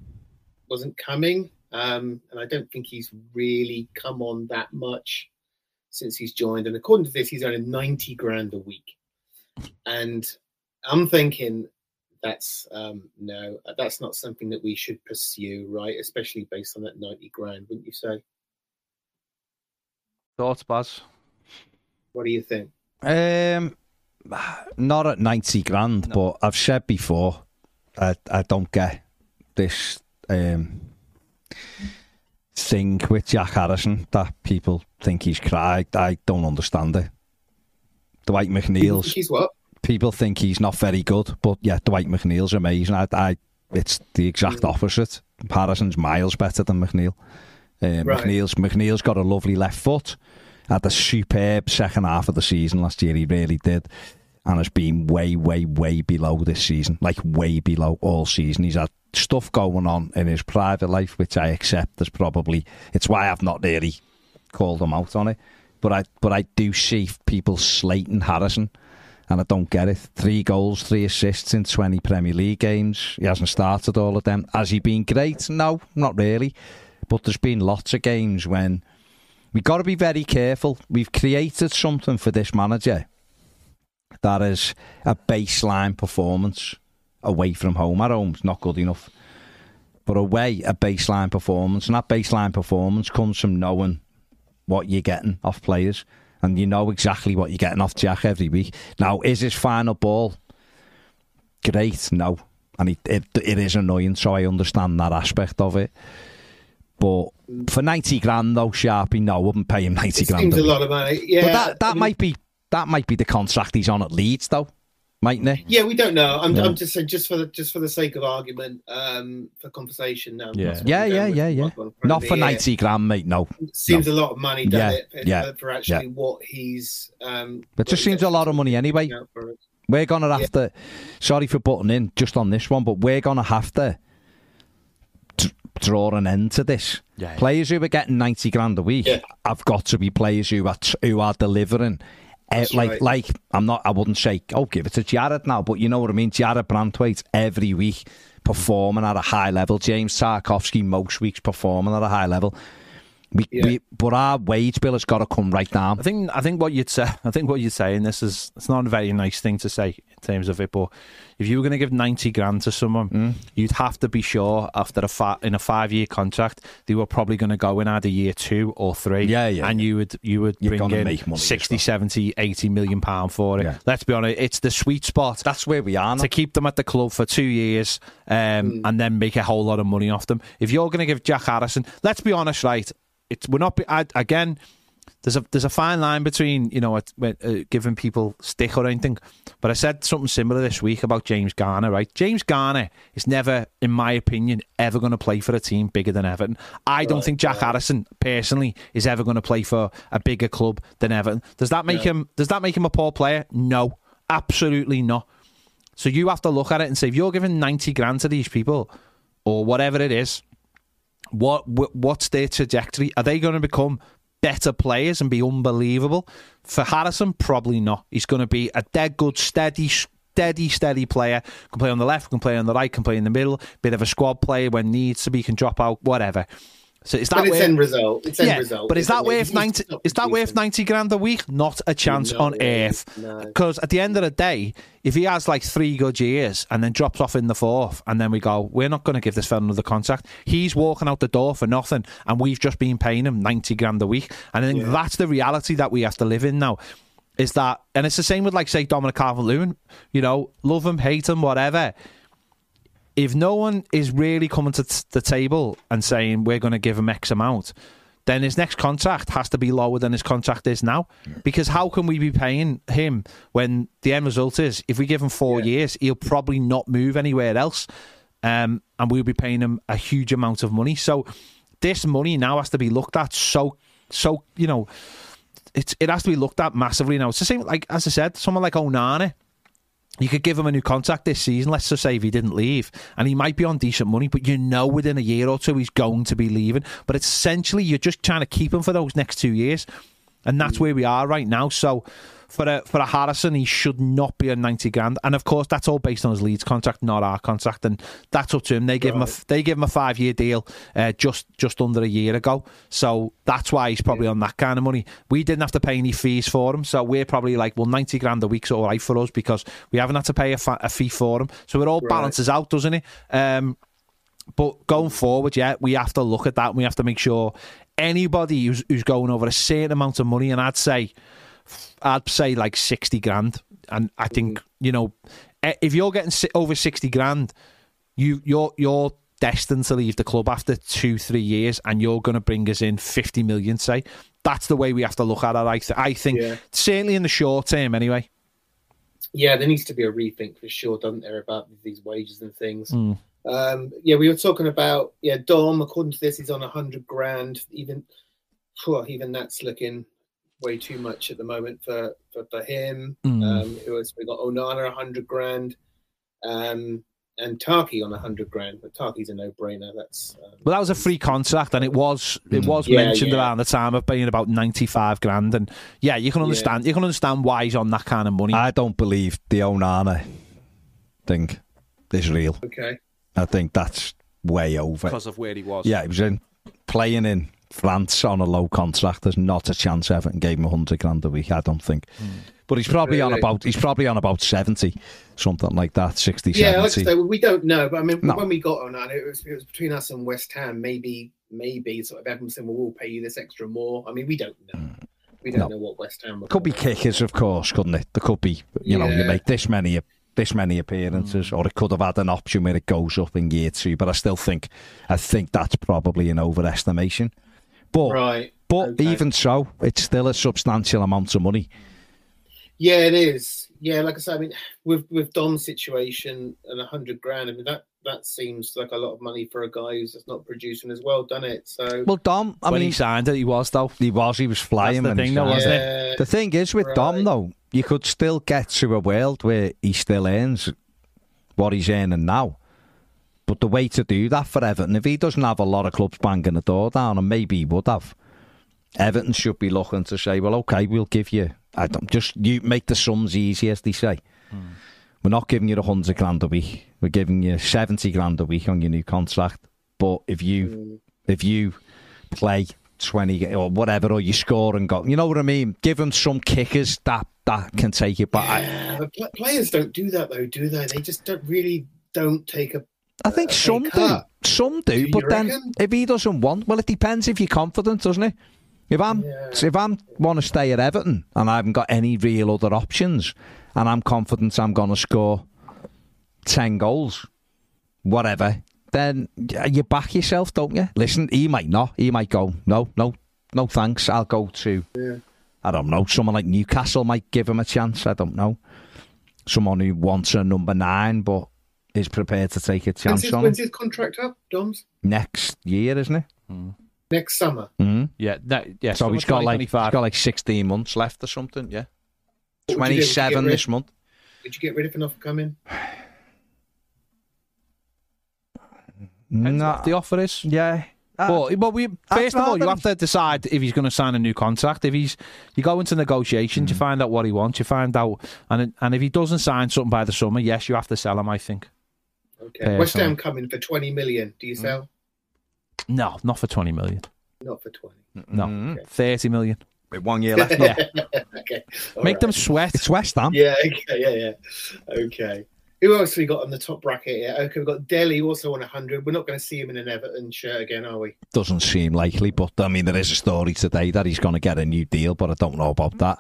wasn't coming, um, and I don't think he's really come on that much since he's joined. And according to this, he's earning ninety grand a week, and I'm thinking that's um, no, that's not something that we should pursue, right? Especially based on that ninety grand, wouldn't you say? Thoughts, Baz? What do you think? Um, not at ninety grand, but I've said before, I I don't get this um thing with Jack Harrison that people think he's cried. I don't understand it. Dwight McNeil's He's what? people think he's not very good, but yeah, Dwight McNeil's amazing. I, I it's the exact opposite. Harrison's miles better than McNeil. Uh, Right. McNeil's McNeil's got a lovely left foot. Had a superb second half of the season last year. He really did, and has been way, way, way below this season. Like way below all season. He's had stuff going on in his private life, which I accept as probably. It's why I've not really called him out on it. But I, but I do see people slating Harrison and I don't get it. Three goals, three assists in 20 Premier League games. He hasn't started all of them. Has he been great? No, not really. But there's been lots of games when we've got to be very careful. We've created something for this manager that is a baseline performance away from home. At home's not good enough. But away, a baseline performance. And that baseline performance comes from knowing what you're getting off players. And you know exactly what you're getting off Jack every week. Now, is his final ball great? No. And it, it, it is annoying, so I understand that aspect of it. But for 90 grand, though, Sharpie, no, I wouldn't pay him 90 It grand. seems a lot of money. Yeah, But that, that I mean- might be that might be the contract he's on at Leeds, though, mightn't it? Yeah, we don't know. I'm, Yeah. I'm just saying, just for the just for the sake of argument, um, for conversation now. Yeah. that's Yeah, yeah, yeah, yeah. What's in front of Not for here. 90 grand, mate, no. Seems No. a lot of money, doesn't Yeah, it? For, yeah, for actually what he's. Um, It just seems a lot of money anyway. out for it. We're going to have to, sorry for butting in just on this one, but we're going to have to d- draw an end to this. Yeah, yeah. Players who are getting 90 grand a week Yeah. have got to be players who are, t- who are delivering. Eh, That's like, right. like I'm not. I wouldn't say, "Oh, give it to Jarrad now," but you know what I mean. Jarrad Branthwaite every week performing at a high level. James Tarkowski most weeks performing at a high level. We, Yeah. we, but our wage bill has got to come right down. I think I think what you'd say I think what you'd say and this is it's not a very nice thing to say in terms of it, but if you were going to give ninety grand to someone, Mm. you'd have to be sure after a fi- in a five year contract they were probably going to go in either year two or three. Yeah, yeah, and you would you would You're bring in make money as 60, well. 70, 80 million pound for it. Yeah. Let's be honest, it's the sweet spot. That's where we are now. to keep them at the club for two years um, and then make a whole lot of money off them. If you're going to give Jack Harrison, let's be honest, right? It's we're not. be- I, again, there's a there's a fine line between you know uh, giving people stick or anything. But I said something similar this week about James Garner. Right? James Garner is never, in my opinion, ever going to play for a team bigger than Everton. I don't think Jack Harrison personally is ever going to play for a bigger club than Everton. Does that make him? Does that make him a poor player? No, absolutely not. So you have to look at it and say, if you're giving 90 grand to these people, or whatever it is, what what's their trajectory? Are they going to become better players and be unbelievable? For Harrison, probably not. He's going to be a dead good, steady, steady, steady player. Can play on the left, can play on the right, can play in the middle. Bit of a squad player when needs to be, can drop out, whatever. So is that But it's where- end result. It's end yeah, result. but is that worth ninety? Is that worth ninety grand a week? Not a chance No on way, earth. no. Because at the end of the day, if he has like three good years and then drops off in the fourth, and then we go, we're not going to give this fella another contract. He's walking out the door for nothing, and we've just been paying him ninety grand a week. And I think that's the reality that we have to live in now. Is that, and it's the same with like say Dominic Calvert-Lewin. You know, love him, hate him, whatever if no one is really coming to t- the table and saying we're going to give him X amount, then his next contract has to be lower than his contract is now. Because how can we be paying him when the end result is if we give him four years, he'll probably not move anywhere else, um, and we'll be paying him a huge amount of money. So this money now has to be looked at so so you know. It's, it has to be looked at massively now. It's the same, like as I said, someone like Onana, you could give him a new contract this season. Let's just say if he didn't leave, and he might be on decent money, but you know within a year or two he's going to be leaving. But essentially you're just trying to keep him for those next two years. and that's hmm. where we are right now. So for a for a Harrison, he should not be a ninety grand, and of course that's all based on his Leeds contract, not our contract, and that's up to him. They give him a they give him a five year deal uh, just just under a year ago, so that's why he's probably on that kind of money. We didn't have to pay any fees for him, so we're probably like, well, ninety grand a week's all right for us because we haven't had to pay a, fa- a fee for him. So it all Right. balances out, doesn't it? Um, but going forward, yeah, we have to look at that. and We have to make sure anybody who's who's going over a certain amount of money, and I'd say, I'd say like sixty grand, and I think you know, eh, if you're getting over sixty grand, you you're you're destined to leave the club after two three years, and you're going to bring us in fifty million. Say that's the way we have to look at it. I th- I think Yeah. certainly in the short term, anyway. Yeah, there needs to be a rethink for sure, doesn't there, about these wages and things. Mm. Um, yeah, we were talking about yeah, Dom. According to this, he's on a hundred grand. Even, phew, even that's looking way too much at the moment for for, for him. Mm. Um, who else? We got Onana a hundred grand, um, and Taki on a hundred grand. But Taki's a no brainer. That's um, Well, that was a free contract, and it was it was Yeah, mentioned yeah. around the time of being about ninety five grand, and yeah, you can understand you can understand why he's on that kind of money. I don't believe the Onana thing is real. okay. I think that's way over. because of where he was. Yeah, he was in playing in France on a low contract. There's not a chance Everton gave him hundred grand a week. I don't think. Hmm. But he's probably on about he's probably on about seventy, something like that, 60, Yeah, like say, we don't know. But I mean, No. when we got on that, it was, it was between us and West Ham. Maybe, maybe sort of Everton saying, "Well, we'll pay you this extra more." I mean, we don't know. Hmm. We don't No. know what West Ham. were Could be kickers, of course, couldn't it? There could be, you know, you make this many this many appearances, hmm. or it could have had an option where it goes up in year two. But I still think, I think that's probably an overestimation. But Right. but okay. even so, it's still a substantial amount of money. Yeah, it is. Yeah, like I said, I mean, with with Dom's situation and a hundred grand, I mean that that seems like a lot of money for a guy who's just not producing as well, done it? So Well, Dom, I when mean, he signed it, he was though. he was he was flying. the thing, though, wasn't it. it? The thing is with Dom though, you could still get to a world where he still earns what he's earning now. But the way to do that for Everton, if he doesn't have a lot of clubs banging the door down, and maybe he would have, Everton should be looking to say, well, okay, we'll give you. I don't just you make the sums easy, as they say. Hmm. We're not giving you the hundred grand a week. We're giving you seventy grand a week on your new contract. But if you if you play twenty or whatever, or you score and go, you know what I mean? Give them some kickers that that can take it. But I, yeah, but players don't do that though, do they? They just don't really don't take a. I think some do. Some do, Do but then reckon? if he doesn't want, well, it depends if you're confident, doesn't it? If I'm Yeah. if I'm want to stay at Everton and I haven't got any real other options, and I'm confident I'm going to score ten goals, whatever, then you back yourself, don't you? Listen, he might not. He might go, no, no, no, thanks. I'll go to. I don't know. Someone like Newcastle might give him a chance. I don't know. Someone who wants a number nine, but is prepared to take a When's chance his, on when's his contract up, Dom's? next year, isn't it? Hmm. Next summer. Mm. Yeah, that, yeah. So he's got like he's 2025. got like sixteen months left or something. Yeah, twenty seven would you do? Would twenty you seven get rid- this month. Did you get rid of enough coming? Depends No, what the offer is. yeah. Uh, but, well, we first of all, you have to decide if he's going to sign a new contract. If he's, you go into negotiations, you hmm. find out what he wants, you find out, and and if he doesn't sign something by the summer, yes, you have to sell him. I think. Okay. West Personally. Ham coming for twenty million. Do you Mm. sell? No, not for twenty million. Not for twenty. No, Mhm. thirty million. With one year left. Yeah, okay. all make them right. sweat. It's West Ham. Yeah. Okay. Yeah. Yeah. Okay. Who else we got on the top bracket here? Okay, we've got Dele also on 100. We're not going to see him in an Everton shirt again, are we? Doesn't seem likely, but I mean, there is a story today that he's going to get a new deal, but I don't know about that.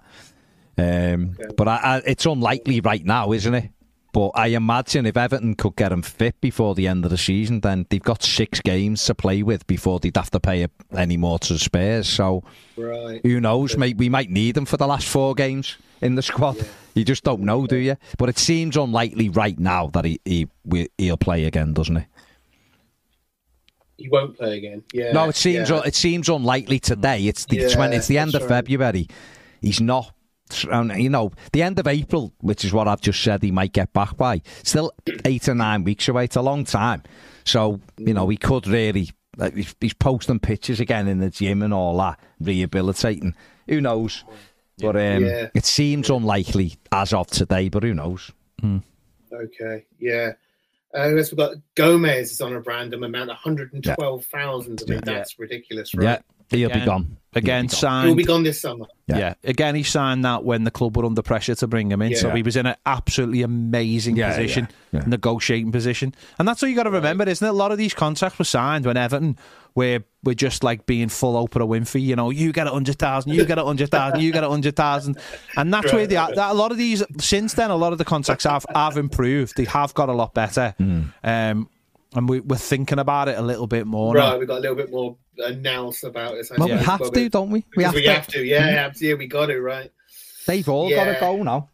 Um, Okay. But I, I, it's unlikely right now, isn't it? But I imagine if Everton could get him fit before the end of the season, then they've got six games to play with before they'd have to pay any more to Spurs. So Right. who knows? Mate, we might need him for the last four games in the squad. You just don't know, do you? But it seems unlikely right now that he, he he'll play again, doesn't it? He won't play again. Yeah. No, it seems yeah. it seems unlikely today. It's the Yeah, 20, it's the end of right. February. He's not. And, You know, the end of April, which is what I've just said, he might get back by. Still eight or nine weeks away. It's a long time. So you know, he could really like, he's, he's posting pictures again in the gym and all that, rehabilitating. Who knows? But um, Yeah. it seems unlikely as of today. But who knows? Okay, yeah. Uh, who else we got? Gomez is on a random amount, 112,000. I mean, that's ridiculous, right? Yeah, he'll be gone. Again, He'll signed. be gone this summer. Yeah. Again, he signed that when the club were under pressure to bring him in. So Yeah. he was in an absolutely amazing Yeah, position, yeah, yeah. negotiating position. And that's what you got to remember, isn't it? A lot of these contracts were signed when Everton were, were just like being full Oprah Winfrey. You know, you get a 100,000, you get a 100,000, you get a 100,000. And that's where they are. That, a lot of these, since then, a lot of the contracts have, have improved. They have got a lot better. Hmm. Um, and we, we're thinking about it a little bit more. now. Right, we got a little bit more announced about it. I Well, we have to, don't we? We, have, to. we have to, yeah, absolutely, we got to, right? They've all got a goal now.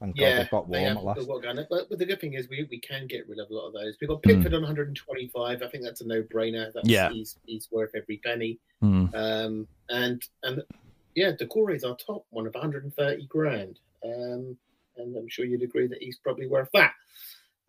Thank God Yeah, they've got they warm have- at last. they've got going. But, but the good thing is, we, we can get rid of a lot of those. We've got Pickford on 125. I think that's a no brainer. That's, Yeah. he's, he's worth every penny. Mm. Um, and and yeah, Doucouré is our top one of 130 grand. Um, and I'm sure you'd agree that he's probably worth that.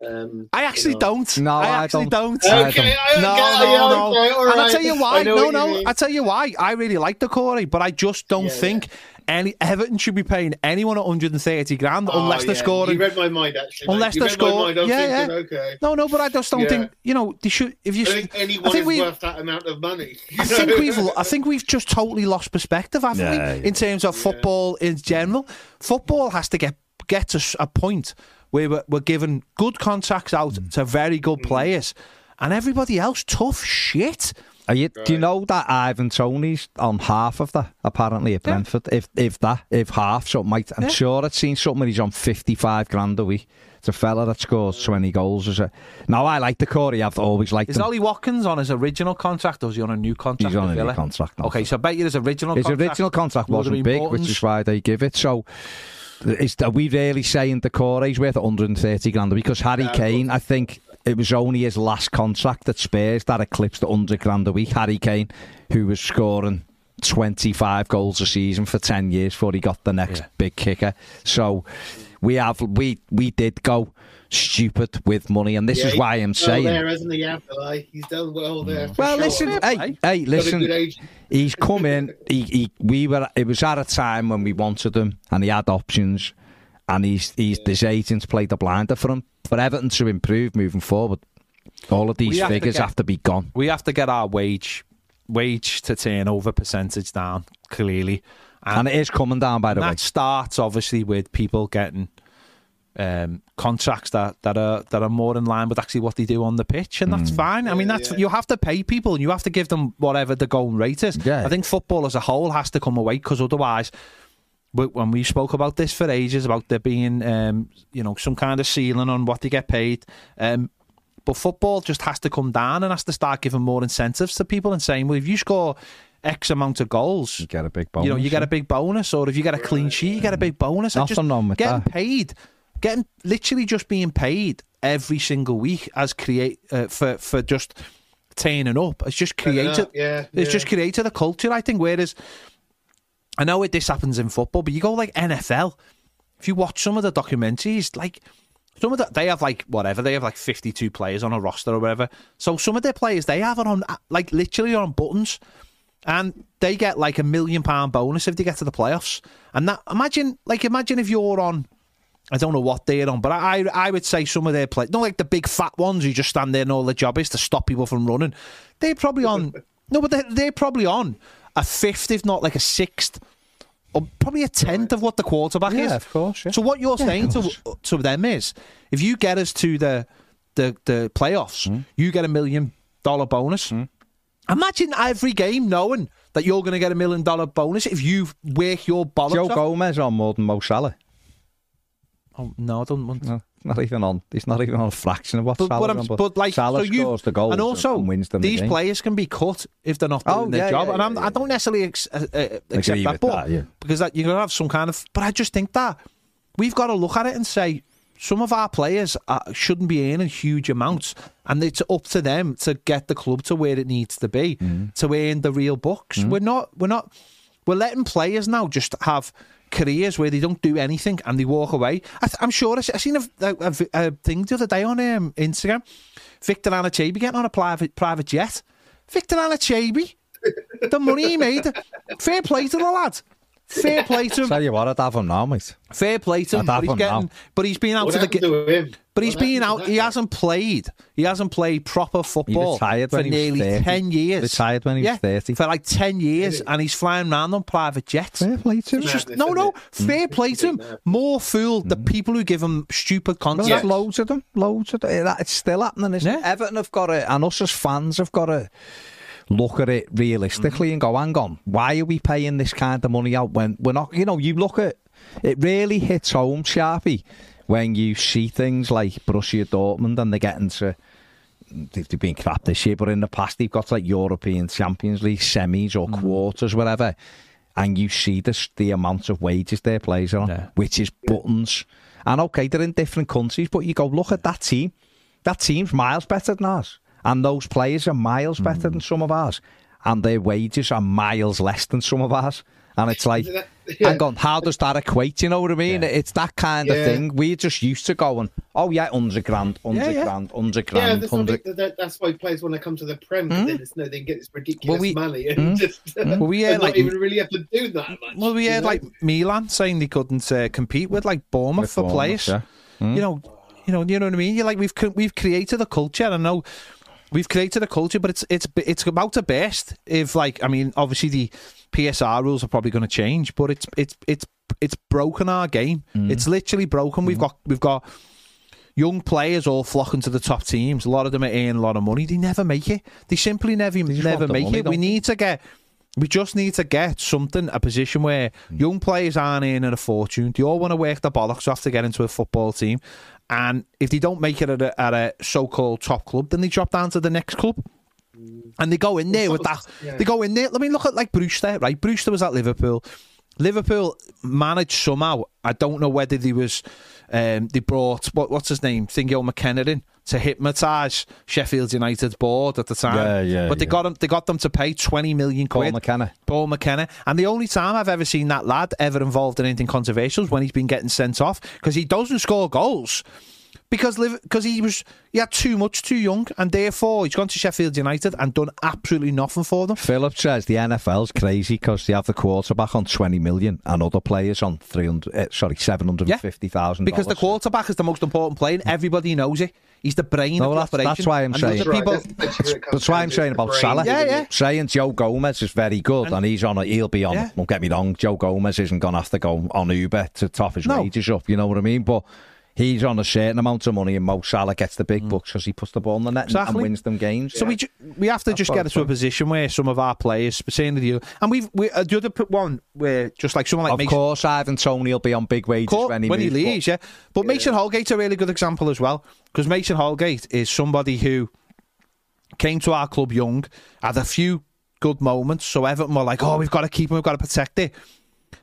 Um, I actually you know. don't. No, I I actually don't. don't. I Okay, I, No, okay, no, yeah, no. okay, all and I right. tell you why. No, you no. mean. I tell you why. I really like Doucouré, but I just don't Yeah, think any Everton should be paying anyone 130 grand Oh, unless they're yeah, scoring. You read my mind, actually. Unless you they're read my scoring- mind. I'm yeah, thinking, yeah. okay. No, no, but I just don't Yeah. think you know they should. If you, I think anyone I think is we, worth that amount of money. I think we've, I think we've just totally lost perspective, haven't Yeah, we? yeah. In terms of football in general, football has to get get to s- a point where we're, we're giving good contracts out Mm. to very good players, and everybody else tough shit. Are you, Do you know that Ivan Toney's on half of that apparently at Brentford? If if that if half something might, I'm Yeah. sure I'd seen something. Where he's on 55 grand a week. It's a fella that scores 20 goals. Is it? Now I like Doucouré. I've always liked Is him. Ollie Watkins on his original contract, or is he on a new contract? He's on with a new contract now. Okay, so I bet you his original His contract original contract wasn't big, Bolton's. which is why they give it. So, is are we really saying Doucouré's worth 130 grand? Because Harry Yeah, Kane, I think it was only his last contract at Spurs that eclipsed 100 grand a week. Harry Kane, who was scoring 25 goals a season for 10 years before he got the next Yeah. big kicker. So, we have we we did go stupid with money, and this Yeah, is why I'm he's saying. there, hasn't he, Abdullah? He's done well there. Well, sure. listen, Fair hey, hey, listen. He's come in. He, he, we were. It was at a time when we wanted him, and he had options. And he's, he's his agents played the blinder for him. For Everton to improve moving forward, all of these We have to figures get- have to be gone. we have to get our wage wage to turnover percentage down clearly, And it is coming down, by the way. that starts obviously with people getting um, contracts that, that are that are more in line with actually what they do on the pitch, and Mm. that's fine. I mean, that's yeah. you have to pay people, and you have to give them whatever the going rate is. Yeah. I think football as a whole has to come away because otherwise. When we spoke about this for ages, about there being, um, you know, some kind of ceiling on what they get paid, um, but football just has to come down and has to start giving more incentives to people and saying, well, if you score X amount of goals, You get a big bonus. you know, you get a big bonus, or if you get a clean sheet, you get a big bonus. And Nothing just wrong with getting that. paid, getting literally just being paid every single week as create uh, for for just turning up. It's just created. up, yeah, it's just created a culture. I think. Whereas I know it, this happens in football, but you go like NFL. If you watch some of the documentaries, like some of the, they have like whatever they have like fifty two players on a roster or whatever. So some of their players they have it on like literally on buttons, and they get like a million pound bonus if they get to the playoffs. And that imagine like imagine if you're on. I don't know what they're on, but I I would say some of their players, not like the big fat ones who just stand there and all their job is to stop people from running. They're probably on no, but they're, they're probably on a fifth, if not like a sixth, or probably a tenth of what the quarterback is. Yeah, is. of course, yeah. So what you're Yeah, saying to to them is, if you get us to the the the playoffs, Hmm. you get a million dollar bonus. Imagine every game knowing that you're going to get a million dollar bonus if you work your bollocks Joe off. Gomez on more than Mo Salah. Oh, no, I don't want. No, not even on. He's not even on a fraction of what But, Salah's but, I'm, on. But, but like, Salah so you, scores the goals and also and wins them these game. players can be cut if they're not doing Oh, their yeah, job, yeah, and I'm, yeah, I don't necessarily ex- uh, uh, accept that, but that, yeah. because that you're gonna have some kind of. But I just think that we've got to look at it and say some of our players are, shouldn't be earning huge amounts, and it's up to them to get the club to where it needs to be Mm. to earn the real bucks. We're not. We're not. We're letting players now just have careers where they don't do anything and they walk away. I I'm sure I, I seen a, a a thing the other day on um, Instagram. Victor Anichebe getting on a private private jet Victor Anichebe, the money he made, fair play to the lad. Fair play to him. Tell you what, I'd have him now, mate. Fair play to him. I'd But he's, him getting, now. but he's been out What to the happened ga- to him? But he's What been out. He hasn't played. He hasn't played proper football retired for when he nearly 30. ten years. Retired when he was yeah, 30. for like ten years, and he's flying around on private jets. Fair play to him. Just no, no. Fair play to him. More fool the mm. people who give him stupid Well, contracts. there's loads of them. Loads of them. Eh, that- It's still happening, isn't it? Yeah. Everton have got to, and us as fans have got to look at it realistically mm-hmm. and go, hang on, why are we paying this kind of money out when we're not, you know, you look at, it really hits home, Sharpie, when you see things like Borussia Dortmund and they're getting to, they've been crap this year, but in the past they've got like European Champions League semis or mm-hmm. quarters, whatever. And you see the, the amount of wages their players are on, Yeah. which is buttons. And okay, they're in different countries, but you go, look at that team. That team's miles better than ours. And those players are miles better hmm. than some of ours. And their wages are miles less than some of ours. And it's like, yeah. hang on, how does that equate? You know what I mean? It's that kind of thing. We're just used to going, oh yeah, 100 grand, 100 yeah. grand, 100 Yeah, grand, that's, 100 what that, that's why players want to come to the Prem, because hmm? then it's, no, they can get this ridiculous Well, we- money and hmm? just Well, we hear and like- not even really have to do that much. Well, we you heard know? like Milan saying they couldn't uh, compete with like Bournemouth With for Bournemouth, players. yeah. You know, you know, you know what I mean. You're like we've we've created a culture. I know we've created a culture, but it's it's it's about to burst. If like, I mean, obviously the PSR rules are probably going to change, but it's it's it's it's broken our game. Mm. It's literally broken. We've mm. got we've got young players all flocking to the top teams. A lot of them are earning a lot of money. They never make it. They simply never just never make money, it. We don't they? need to get. We just need to get something, a position where mm. young players aren't earning a fortune. They all want to work the bollocks off to get into a football team. And if they don't make it at a, at a so called top club, then they drop down to the next club. And they go in there with that. yeah. They go in there. Let me look at like Brewster, right? Brewster was at Liverpool. Liverpool managed somehow. I don't know whether they was um, they brought what what's his name, Thingo McKenna in to hypnotise Sheffield United's board at the time. Yeah, yeah, But they yeah. got them. They got them to pay twenty million Paul. McKenna. Paul McKenna. And the only time I've ever seen that lad ever involved in anything controversial is when he's been getting sent off because he doesn't score goals. Because because he was he had too much too young and therefore he's gone to Sheffield United and done absolutely nothing for them. Philip says the NFL's crazy because they have the quarterback on 20 million and other players on 300, uh, sorry, 750,000. Because the quarterback is the most important player and everybody knows it. He's the brain No, of the that's- operation. that's why I'm and saying- other Right, people, that's- that's where it comes That's why I'm saying about brain, Salah. Yeah, yeah. Saying Joe Gomez is very good and, he's on it. He'll be on Yeah. it. Don't get me wrong. Joe Gomez isn't going to have to go on Uber to top his No. wages up. You know what I mean? But he's on a certain amount of money and Mo Salah gets the big bucks because he puts the ball in the net and- and wins them games. So we ju- we have to just get I'm a position where some of our players, saying to you, and we've we, uh, the other one where just like someone like of Mason, course, Ivan Toney will be on big wages Court, when he, when he moves, but- leaves, yeah. But Mason Holgate's a really good example as well because Mason Holgate is somebody who came to our club young, had a few good moments, so Everton were like, "Oh, we've got to keep him, we've got to protect it."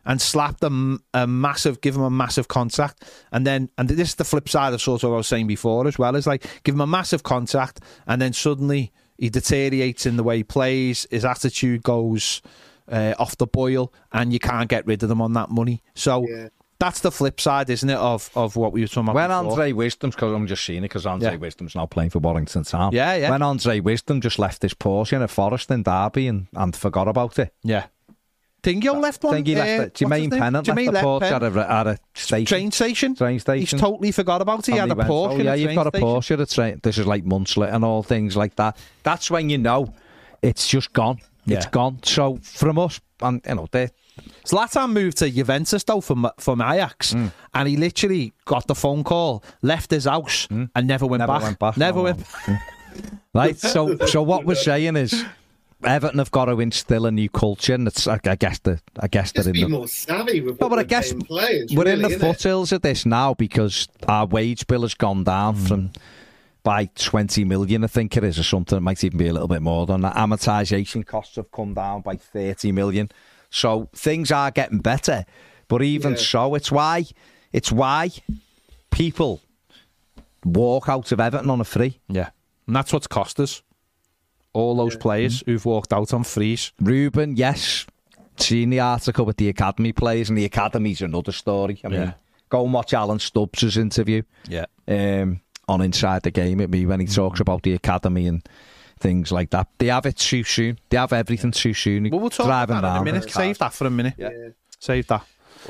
And slapped a massive, give him a massive contract, and then, and this is the flip side of sort of what I was saying before as well. Is like give him a massive contract, and then suddenly he deteriorates in the way he plays, his attitude goes uh, off the boil, and you can't get rid of them on that money. So Yeah. that's the flip side, isn't it, of, of what we were talking about When before. Andre Wisdom's, because I'm just seeing it, because Andre Yeah. Wisdom's now playing for Warrington Town. Yeah, yeah. When Andre Wisdom just left his Porsche in a forest in Derby and, and forgot about it. Yeah. Dingo left I one. think he left uh. Jermaine? Pennant Jermaine left the Porsche at a, at a station. train station. Train station. He's totally forgot about it. He And had a went, Porsche. Oh, yeah, you've got a. Porsche at a train. This is like Munslet and all things like that. That's when you know it's just gone. It's gone. So from us, and you know, they Zlatan moved to Juventus though from from Ajax, Mm. and he literally got the phone call, left his house, and never went Mm. never back. went back. Never No, went. no. Right. So, so what we're saying is, Everton have got to instill a new culture, and it's, I, I guess the, I guess Just they're be in the. more savvy with No, but I guess paying players. we're in the innit? foothills of this now because our wage bill has gone down Mm. from by 20 million, I think it is, or something. It might even be a little bit more than that. Amortization costs have come down by 30 million. So things are getting better. But even Yeah. so, it's why it's why people walk out of Everton on a free. Yeah, and that's what's cost us. All those players who've walked out on frees. Ruben, yes. Seen the article with the academy players, and the academy's another story. I mean, Yeah. go and watch Alan Stubbs' interview. Yeah. um, on Inside the Game at me when he talks about the academy and things like that. They have it too soon. They have everything too soon. Well, we'll talk Driving about that in a minute. Save that for a minute. Yeah. Save that.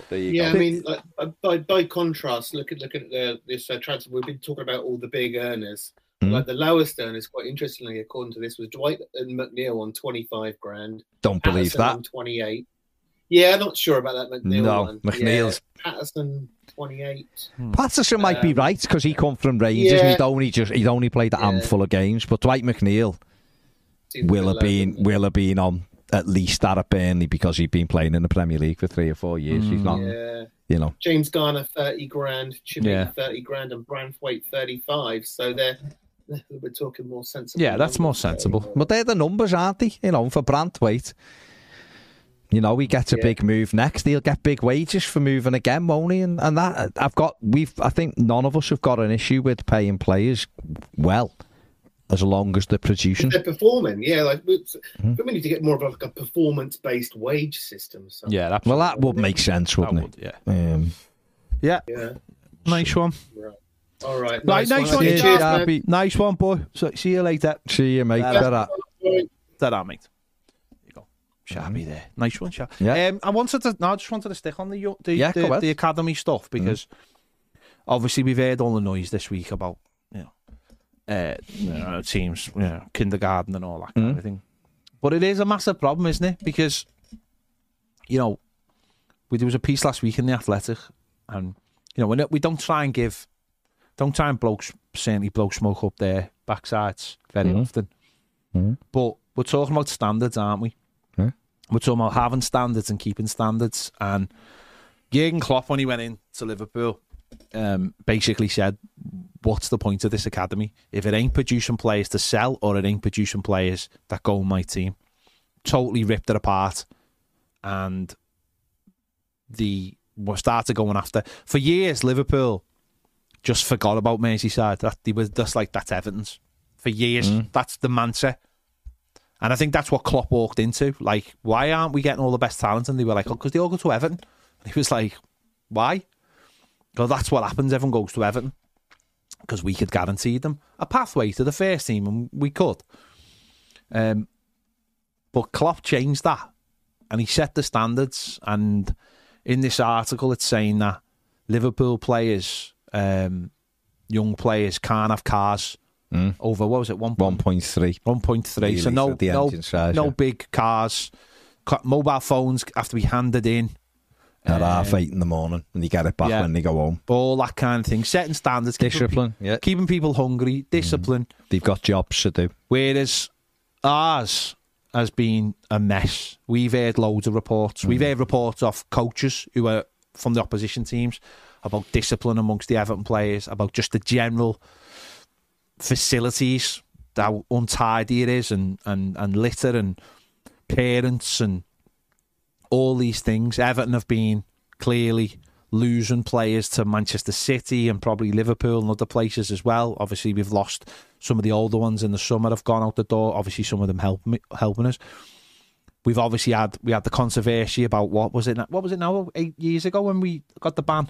There you Yeah, go. I mean, like, by by contrast, look at look at the, this uh, transfer. We've been talking about all the big earners. Mhm. Like the lowest earners, quite interestingly, according to this, was Dwight and McNeil on twenty five grand. Don't believe Patterson that. on twenty eight. Yeah, I'm not sure about that McNeil No, one. McNeil's- yeah, Patterson twenty eight. Patterson might be Um, right because he come from Rangers and yeah. he'd only just he'd only played a Yeah. handful of games. But Dwight McNeil will have been will have been on at least that at Burnley because he'd been playing in the Premier League for three or four years. He's not, Yeah. you know. James Garner thirty grand, Chermiti Yeah. thirty grand, and Branthwaite thirty five. So they're we're talking more sensible. Yeah, that's more numbers there. sensible. But they're the numbers, aren't they? You know, for Branthwaite. You know, he gets a Yeah. big move next. He'll get big wages for moving again, won't he? And, and that I've got. We've. I think none of us have got an issue with paying players well, as long as they're producing. They're performing, yeah. Like we Hmm. we need to get more of like a performance-based wage system. So. Yeah, that's Well, that would make sense, wouldn't would, yeah. it? Um, Yeah, Yeah. nice one. Right. All right. Right, nice one. Cheers, Cheers, man. Darby. Nice one, boy. So, see you later. See you, mate. Yeah. Ta-ra. Ta-da, mate. You go. Shabby there. Nice one, Shabby. Yeah. Um, I wanted to. No, I just wanted to stick on the the, Yeah, the, the academy stuff because obviously we've heard all the noise this week about you know, uh, you know teams, you know, kindergarten and all that kind Mm. of thing. But it is a massive problem, isn't it? Because you know, we, there was a piece last week in the Athletic, and you know, we we don't try and give, don't try and blow certainly blow smoke up their backsides very Mhm. often. Mhm. But we're talking about standards, aren't we? Yeah. We're talking about having standards and keeping standards. And Jurgen Klopp, when he went in to Liverpool, um, basically said, "What's the point of this academy if it ain't producing players to sell or it ain't producing players that go in my team?" Totally ripped it apart, and the we started going after for years. Liverpool just forgot about Merseyside. That they were just like that's Everton's for years. That's the mantra. And I think that's what Klopp walked into. Like, why aren't we getting all the best talent? And they were like, oh, because they all go to Everton. And he was like, why? Because that's what happens. Everyone goes to Everton because we could guarantee them a pathway to the first team, and we could. Um, but Klopp changed that, and he set the standards. And in this article, it's saying that Liverpool players, um, young players, can't have cars over what was it one One point three. one point three. So no, no, size, no yeah. big cars. Mobile phones have to be handed in. At Um, half eight in the morning, and you get it back yeah. when they go home. all that kind of thing. Setting standards, keeping Discipline, pe- yeah. Keeping people hungry, discipline. They've got jobs to do. Whereas ours has been a mess. We've heard loads of reports. We've Mm. heard reports of coaches who are from the opposition teams about discipline amongst the Everton players, about just the general facilities, how untidy it is, and, and, and litter and parents and all these things. Everton have been clearly losing players to Manchester City and probably Liverpool and other places as well. Obviously, we've lost some of the older ones in the summer have gone out the door. Obviously, some of them help me, helping us. We've obviously had we had the controversy about what was it? What was it now? Eight years ago when we got the ban.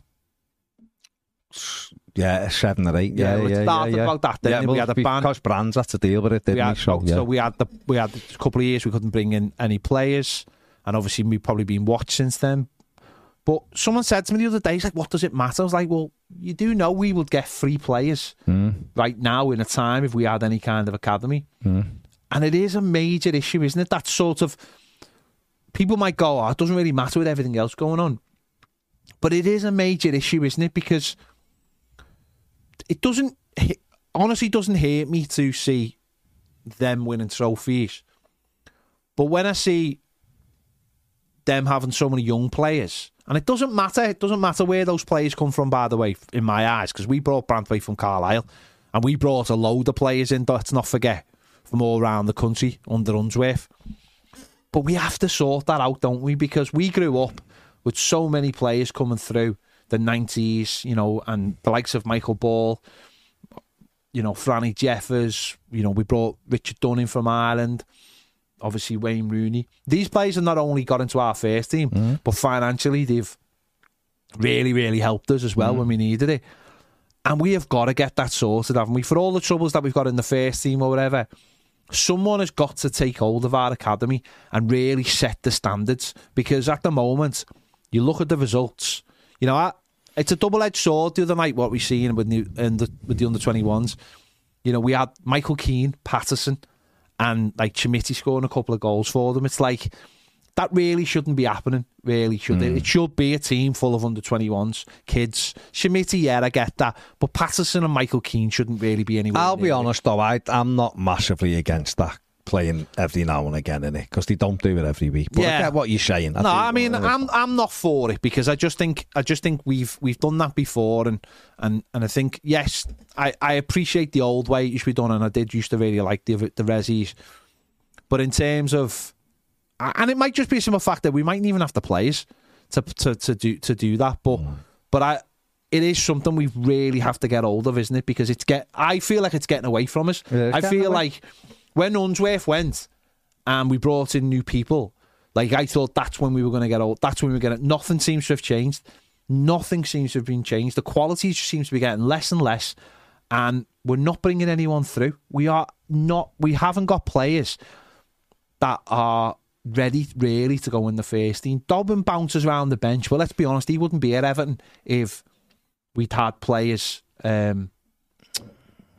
Yeah, seven or eight. Yeah, Yeah, it yeah, yeah. yeah. about that, didn't yeah? We had a ban. because brands had to deal with it, didn't had. So, yeah. so we had the we had a couple of years we couldn't bring in any players, and obviously we've probably been watched since then. But someone said to me the other day, "He's like, what does it matter?" I was like, "Well, you do know we would get free players Hmm. right now in a time if we had any kind of academy, and it is a major issue, isn't it? That sort of people might go, "Oh, it doesn't really matter with everything else going on," but it is a major issue, isn't it? Because it doesn't honestly doesn't hurt me to see them winning trophies. But when I see them having so many young players, and it doesn't matter, it doesn't matter where those players come from, by the way, in my eyes, because we brought Branthwaite from Carlisle, and we brought a load of players in, let's not forget, from all around the country under Unsworth. But we have to sort that out, don't we? Because we grew up with so many players coming through the 90s, you know, and the likes of Michael Ball, you know, Franny Jeffers, you know, we brought Richard Dunning from Ireland, obviously Wayne Rooney. These players have not only got into our first team, mm. but financially they've really, really helped us as well mm. when we needed it. And we have got to get that sorted, haven't we? For all the troubles that we've got in the first team or whatever, someone has got to take hold of our academy and really set the standards because at the moment, you look at the results. You know, I, it's a double-edged sword. The other night, what we seen with new in the with the under twenty ones, you know, we had Michael Keane, Patterson, and like Chermiti scoring a couple of goals for them. It's like that really shouldn't be happening. Really, should it? Hmm. It should be a team full of under twenty ones kids. Chermiti, yeah, I get that, but Patterson and Michael Keane shouldn't really be anywhere. I'll be near it. honest though, I, I'm not massively against that playing every now and again in it because they don't do it every week. But I Yeah. get what you're saying. no. I mean, I'm I'm not for it because I just think I just think we've we've done that before, and and and I think yes, I I appreciate the old way it used to be done, and I did used to really like the the resis, but in terms of, and it might just be a simple fact that we mightn't even have the players to to to do to do that, but mm. but I. It is something we really have to get hold of, isn't it? Because it's get. I feel like it's getting away from us. Yeah, I feel away. like when Unsworth went, and we brought in new people. Like I thought that's when we were going to get old. That's when we were going to. Nothing seems to have changed. Nothing seems to have been changed. The quality seems to be getting less and less, and we're not bringing anyone through. We are not. We haven't got players that are ready, really, to go in the first team. Dobbin bounces around the bench, but let's be honest, he wouldn't be at Everton if we'd had players. Um,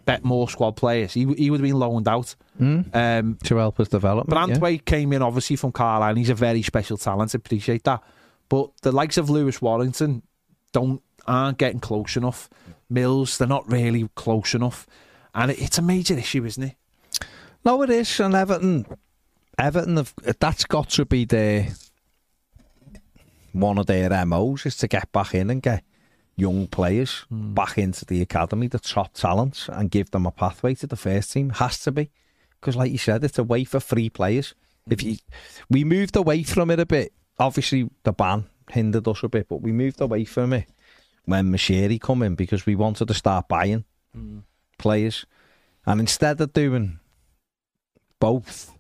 bet more squad players. He he would have been loaned out. Um, to help us develop. Branthwaite came in obviously from Carlisle. and He's a very special talent. I appreciate that. But the likes of Lewis Warrington don't aren't getting close enough. Mills, they're not really close enough, and it, it's a major issue, isn't it? No, it is, and Everton, Everton, have, that's got to be their one of their MOs is to get back in and get young players hmm. back into the academy, the top talents, and give them a pathway to the first team. Has to be because, like you said, it's a way for free players. If you, we moved away from it a bit. Obviously, the ban hindered us a bit, but we moved away from it when Moshiri come in because we wanted to start buying hmm. players, and instead of doing both,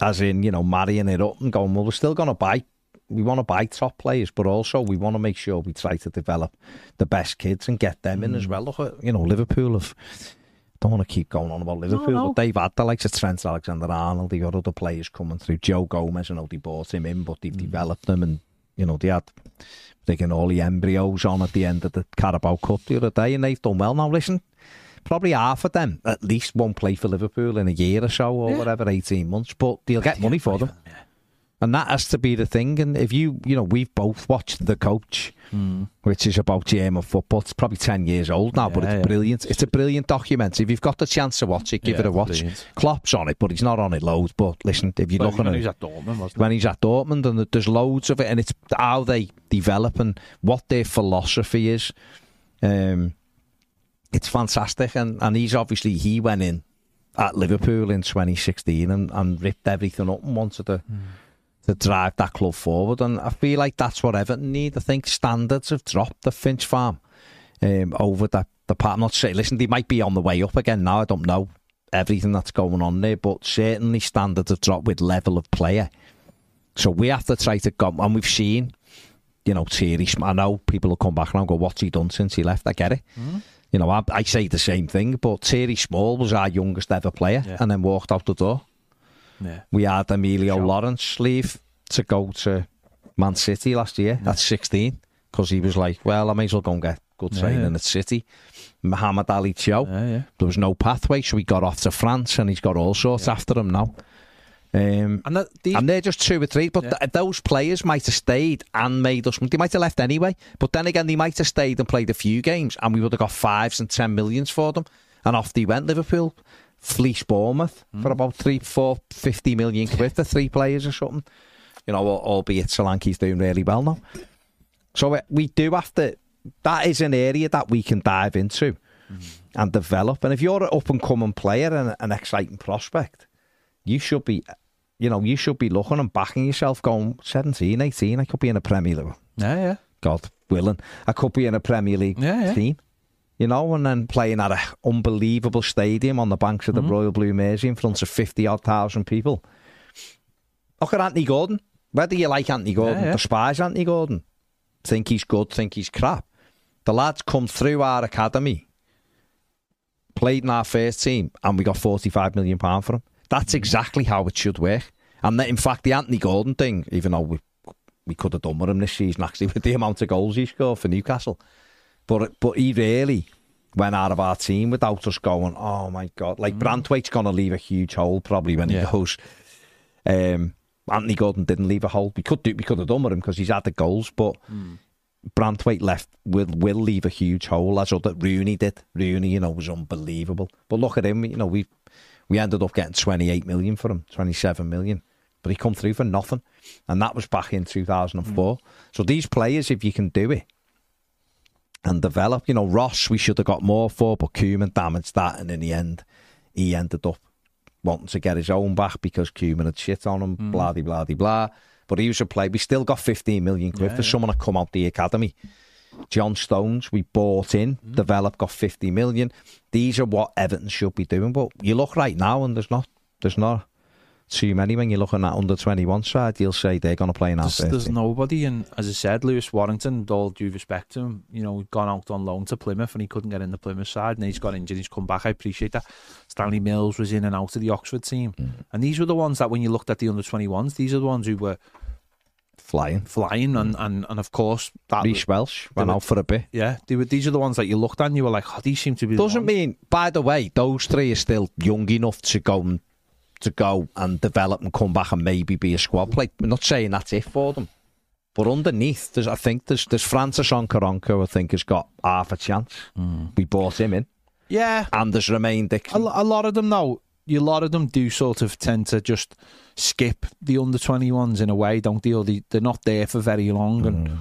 as in you know marrying it up and going, well, we're still going to buy. We want to buy top players, but also we want to make sure we try to develop the best kids and get them in as well. Look at you know Liverpool have. I don't want to keep going on about Liverpool, no. but they've had the likes of Trent Alexander-Arnold. They've got other players coming through. Joe Gomez, I know they bought him in, but they've developed them, and you know they had taking all the embryos on at the end of the Carabao Cup the other day, and they've done well. Now listen, probably half of them at least won't play for Liverpool in a year or so or whatever, eighteen months, but they'll get money for them. And that has to be the thing. And if you, you know, we've both watched The Coach, which is about the aim of football. It's probably 10 years old now, but it's yeah. brilliant. It's a brilliant documentary. If you've got the chance to watch it, give Yeah, it a watch. brilliant. Klopp's on it, but he's not on it loads. But listen, if you're looking at it, at Dortmund, wasn't when he's at Dortmund, and there's loads of it, and it's how they develop and what their philosophy is. Um, it's fantastic, and, and he's obviously he went in at Liverpool in 2016 and, and ripped everything up and wanted to to drive that club forward, and I feel like that's what Everton need. I think standards have dropped the Finch Farm um, over the the part. I'm not saying, listen, they might be on the way up again now. I don't know everything that's going on there, but certainly standards have dropped with level of player. So we have to try to go, and we've seen, you know, Thierry. I know people will come back and go, "What's he done since he left?" I get it. You know, I, I say the same thing, but Thierry Small was our youngest ever player, Yeah. and then walked out the door. Yeah. We had Emilio Sure. Lawrence leave to go to Man City last year at 16 because he was like, well, I may as well go and get good Yeah, training yeah. at City. Mohamed-Ali Cho, Yeah, yeah. there was no pathway, so he got off to France and he's got all sorts after him now. Um, And that, these, and they're just two or three, but Yeah. th- those players might have stayed and made us. They might have left anyway, but then again, they might have stayed and played a few games, and we would have got fives and ten millions for them. And off they went. Liverpool fleece Bournemouth for about three, four, fifty million quid for three players or something. You know, al- albeit Solanke's doing really well now. So uh, we do have to. That is an area that we can dive into and develop. And if you're an up and coming player and an exciting prospect, you should be, you know, you should be looking and backing yourself going 17, 18. I could be in a Premier League. yeah, yeah. God willing. I could be in a Premier League Yeah, yeah. team. You know, and then playing at an unbelievable stadium on the banks of the Mm-hmm. Royal Blue Mersey in front of 50 odd thousand people. Look at Anthony Gordon. Whether you like Anthony Gordon, Yeah, yeah. despise Anthony Gordon, think he's good, think he's crap. The lads come through our academy played in our first team, and we got forty-five million pound for him. That's exactly how it should work. And that, in fact, the Anthony Gordon thing, even though we we could have done with him this season, actually, with the amount of goals he scored for Newcastle, but but he really went out of our team without us going. Oh my god! Like mm. Branthwaite's going to leave a huge hole probably when Yeah. he goes. Um, Anthony Gordon didn't leave a hole. We could do, we could have done with him because he's had the goals, but. Mm. Branthwaite left will will leave a huge hole as other Rooney did. Rooney, you know, was unbelievable. But look at him, you know, we we ended up getting twenty eight million for him, twenty seven million. But he come through for nothing. And that was back in two thousand and mm. four. So these players, if you can do it and develop, you know, Ross we should have got more for, but Koeman damaged that and in the end he ended up wanting to get his own back because Koeman had shit on him, hmm. blah de blah de blah. But he was a player. We still got 15 million quid for someone to come out the academy. John Stones, we bought in, hmm. developed, got 50 million. These are what Everton should be doing. But you look right now, and there's not, there's not too many. When you're looking at under 21 side, you'll say they're going to play in There's, there's nobody, and as I said, Lewis Warrington, with all due respect to him, you know, gone out on loan to Plymouth and he couldn't get in the Plymouth side, and he's got injured. He's come back. I appreciate that. Stanley Mills was in and out of the Oxford team, Mm. and these were the ones that when you looked at the under 21s, these are the ones who were Flying. flying, and and, and of course that Reece Welsh went were- out for a bit. yeah, they were, these are the ones that you looked at and you were like, oh, these seem to be. Doesn't mean, by the way, those three are still young enough to go and to go and develop and come back and maybe be a squad play. I'm not saying that's it for them, but underneath, there's I think there's there's Francis Okoronkwo. I think has got half a chance. Hmm. We bought him in, Yeah, and there's Roman Dixon. a, a lot of them though a lot of them do sort of tend to just skip the under 21s in a way don't they or they, they're not there for very long and hmm.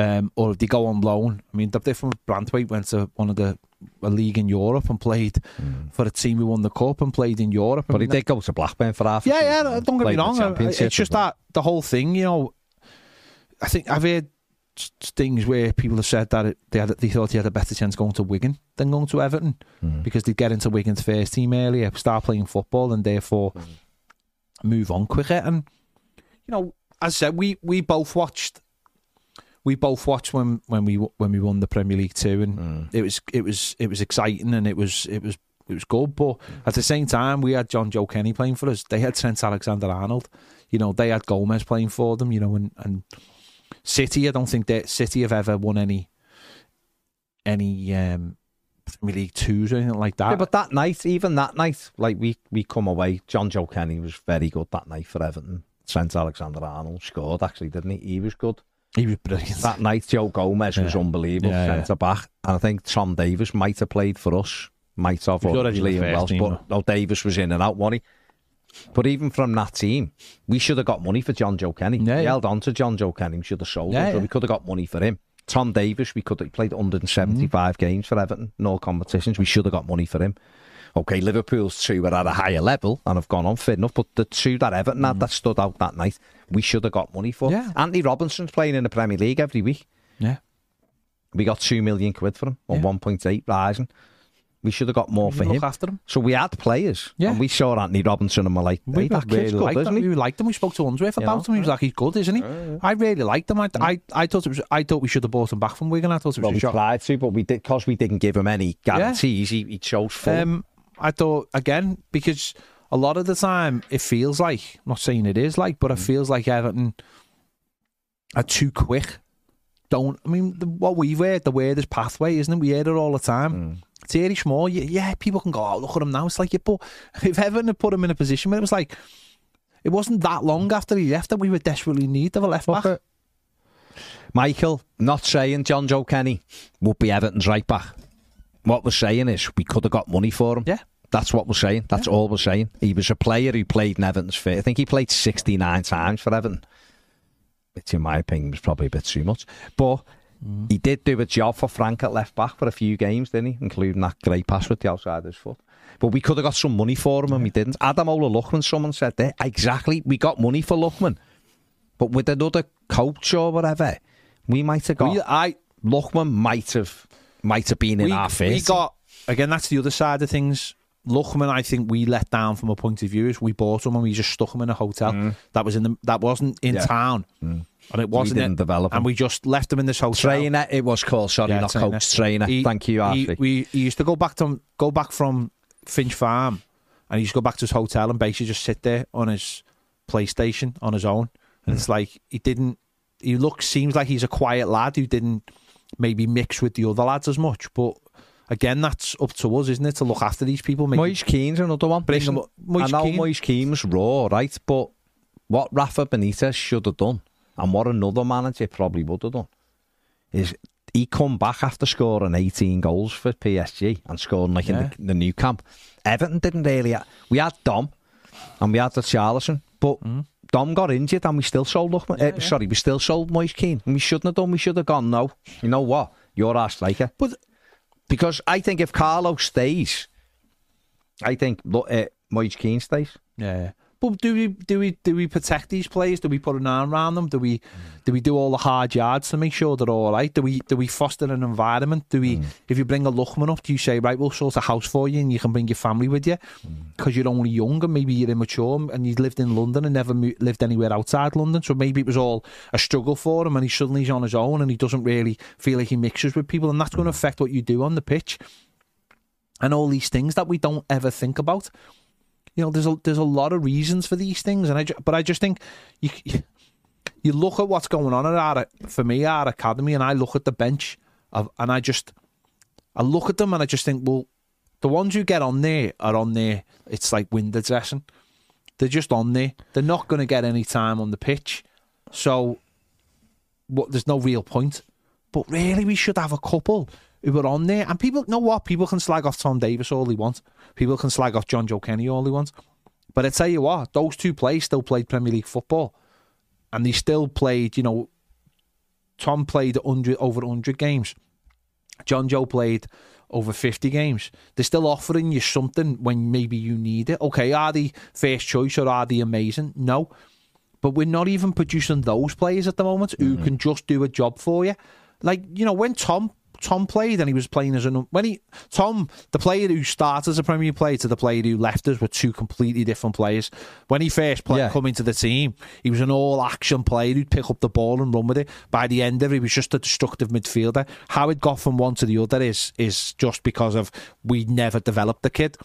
Um, or if they go on loan I mean the different Branthwaite went to one of the a league in Europe and played for a team who won the cup and played in Europe I But he mean, did go to Blackburn for half. a yeah yeah don't get me wrong it's just that the whole thing you know I think I've heard things where people have said that it, they had, they thought he had a better chance going to Wigan than going to Everton Hmm. because they'd get into Wigan's first team earlier, start playing football, and therefore move on quicker. And you know, as I said, we we both watched. We both watched when, when we when we won the Premier League too, and Hmm. it was it was it was exciting and it was it was it was good. But at the same time, we had Jonjoe Kenny playing for us. They had Trent Alexander Arnold. You know, they had Gomez playing for them. You know, and, and City. I don't think that City have ever won any any um, Premier League twos or anything like that. Yeah, but that night, even that night, like we we come away. Jonjoe Kenny was very good that night for Everton. Trent Alexander Arnold scored actually, didn't he? He was good. He was brilliant. That night, Joe Gomez was unbelievable, Yeah, yeah. centre back. And I think Tom Davies might have played for us. Might have, was or already in the Liam Welsh, team, but no, Davies was in and out, wasn't he? But even from that team, we should have got money for Jonjoe Kenny. Yeah, we yeah. held on to Jonjoe Kenny. We should have sold Yeah, him. So yeah. we could have got money for him. Tom Davies, we could have played 175 Mm-hmm. games for Everton in all competitions. We should have got money for him. Okay, Liverpool's two were at a higher level and have gone on fit enough, but the two that Everton had that stood out that night, we should have got money for. Mm. Yeah. Antonee Robinson's playing in the Premier League every week. yeah. We got two million quid for him on Yeah. 1.8 rising. We should have got more for look him. after him. So we had players. Yeah. And we saw Antonee Robinson and we're like, hey, We that really kid's good, liked isn't him. he? We liked him. We spoke to Unsworth You about know, him. He was like, he's good, isn't he? I really liked him. I, I, I thought it was. I thought we should have bought him back from Wigan. I thought it was Well, a we shot. tried to, but we did because we didn't give him any guarantees. He, he chose full. Um, I thought again because a lot of the time it feels like I'm not saying it is like, Mm. but it feels like Everton are too quick. Don't I mean the, what we've heard? The word is pathway, isn't it? We hear it all the time. Mm. Thierry Small, yeah, people can go, oh, look at him now. It's like, yeah, but if Everton had put him in a position where it was like, it wasn't that long after he left that we were desperately in need of a left back. Michael, not saying Jonjoe Kenny would be Everton's right back. What we're saying is we could have got money for him. Yeah. That's what we're saying. That's all we're saying. He was a player who played in Everton's fit. I think he played 69 times for Everton, which in my opinion was probably a bit too much. But mm-hmm. he did do a job for Frank at left back for a few games, didn't he? Including that great pass with the outside of his foot. But we could have got some money for him and we didn't. Ademola Lookman, someone said there. Exactly. We got money for Lookman. But with another coach or whatever, we might have got. We- I Lookman might have might have been in we, our face. we got again. That's the other side of things. Lookman, I think we let down from a point of view is we bought him and we just stuck him in a hotel that was in the that wasn't in Mm. Yeah. Mm. town, and it wasn't didn't it, develop and we just left him in this hotel. Trainer, it was called. Sorry, Yeah, not trainer. coach. Trainer. He- Thank you, he, we, he used to go back to go back from Finch Farm, and he used to go back to his hotel and basically just sit there on his PlayStation on his own. And Hmm. it's like he didn't. He looks seems like he's a quiet lad who didn't maybe mix with the other lads as much. But again, that's up to us, isn't it, to look after these people? Maybe. Moise Keane's another one. Bring him, Moise I know Keane. Moise Keane's raw, right? But what Rafa Benitez should have done, and what another manager probably would have done, is he come back after scoring 18 goals for PSG and scoring like yeah. in the, the new camp. Everton didn't really. We had Dom and we had the Charlison, but mm. Dom got injured and we still sold Luckman. Yeah, uh, yeah. Sorry, we still sold Moise Keane. And we shouldn't have done. We should have gone, no. You know what? You're our striker. But because I think if Carlo stays, I think uh, eh, Moise Keane stays. Yeah. But do we do we do we protect these players? Do we put an arm around them? Do we do we do all the hard yards to make sure they're all right? Do we do we foster an environment? Do we mm. if you bring a Lookman up, do you say right, we'll sort a house for you and you can bring your family with you mm. because you're only young and maybe you're immature and you lived in London and never mo- lived anywhere outside London, so maybe it was all a struggle for him and he suddenly he's on his own and he doesn't really feel like he mixes with people and that's going to mm. affect what you do on the pitch and all these things that we don't ever think about you know, there's a there's a lot of reasons for these things, and I but I just think you you look at what's going on at our for me our academy, and I look at the bench of, and I just I look at them and I just think, well, the ones who get on there are on there. It's like window dressing. They're just on there. They're not going to get any time on the pitch, so what? There's no real point. But really, we should have a couple who are on there. And people know what? People can slag off Tom Davies all they want. People can slag off Jonjoe Kenny all they want. But I tell you what, those two players still played Premier League football. And they still played, you know, Tom played 100, over 100 games. John Joe played over 50 games. They're still offering you something when maybe you need it. Okay, are they first choice or are they amazing? No. But we're not even producing those players at the moment who mm-hmm. can just do a job for you. Like, you know, when Tom Tom played and he was playing as a when he Tom the player who started as a Premier player to the player who left us were two completely different players. When he first played Yeah. come into the team, he was an all action player who'd pick up the ball and run with it. By the end of it, he was just a destructive midfielder. How it got from one to the other is is just because of we never developed the kid.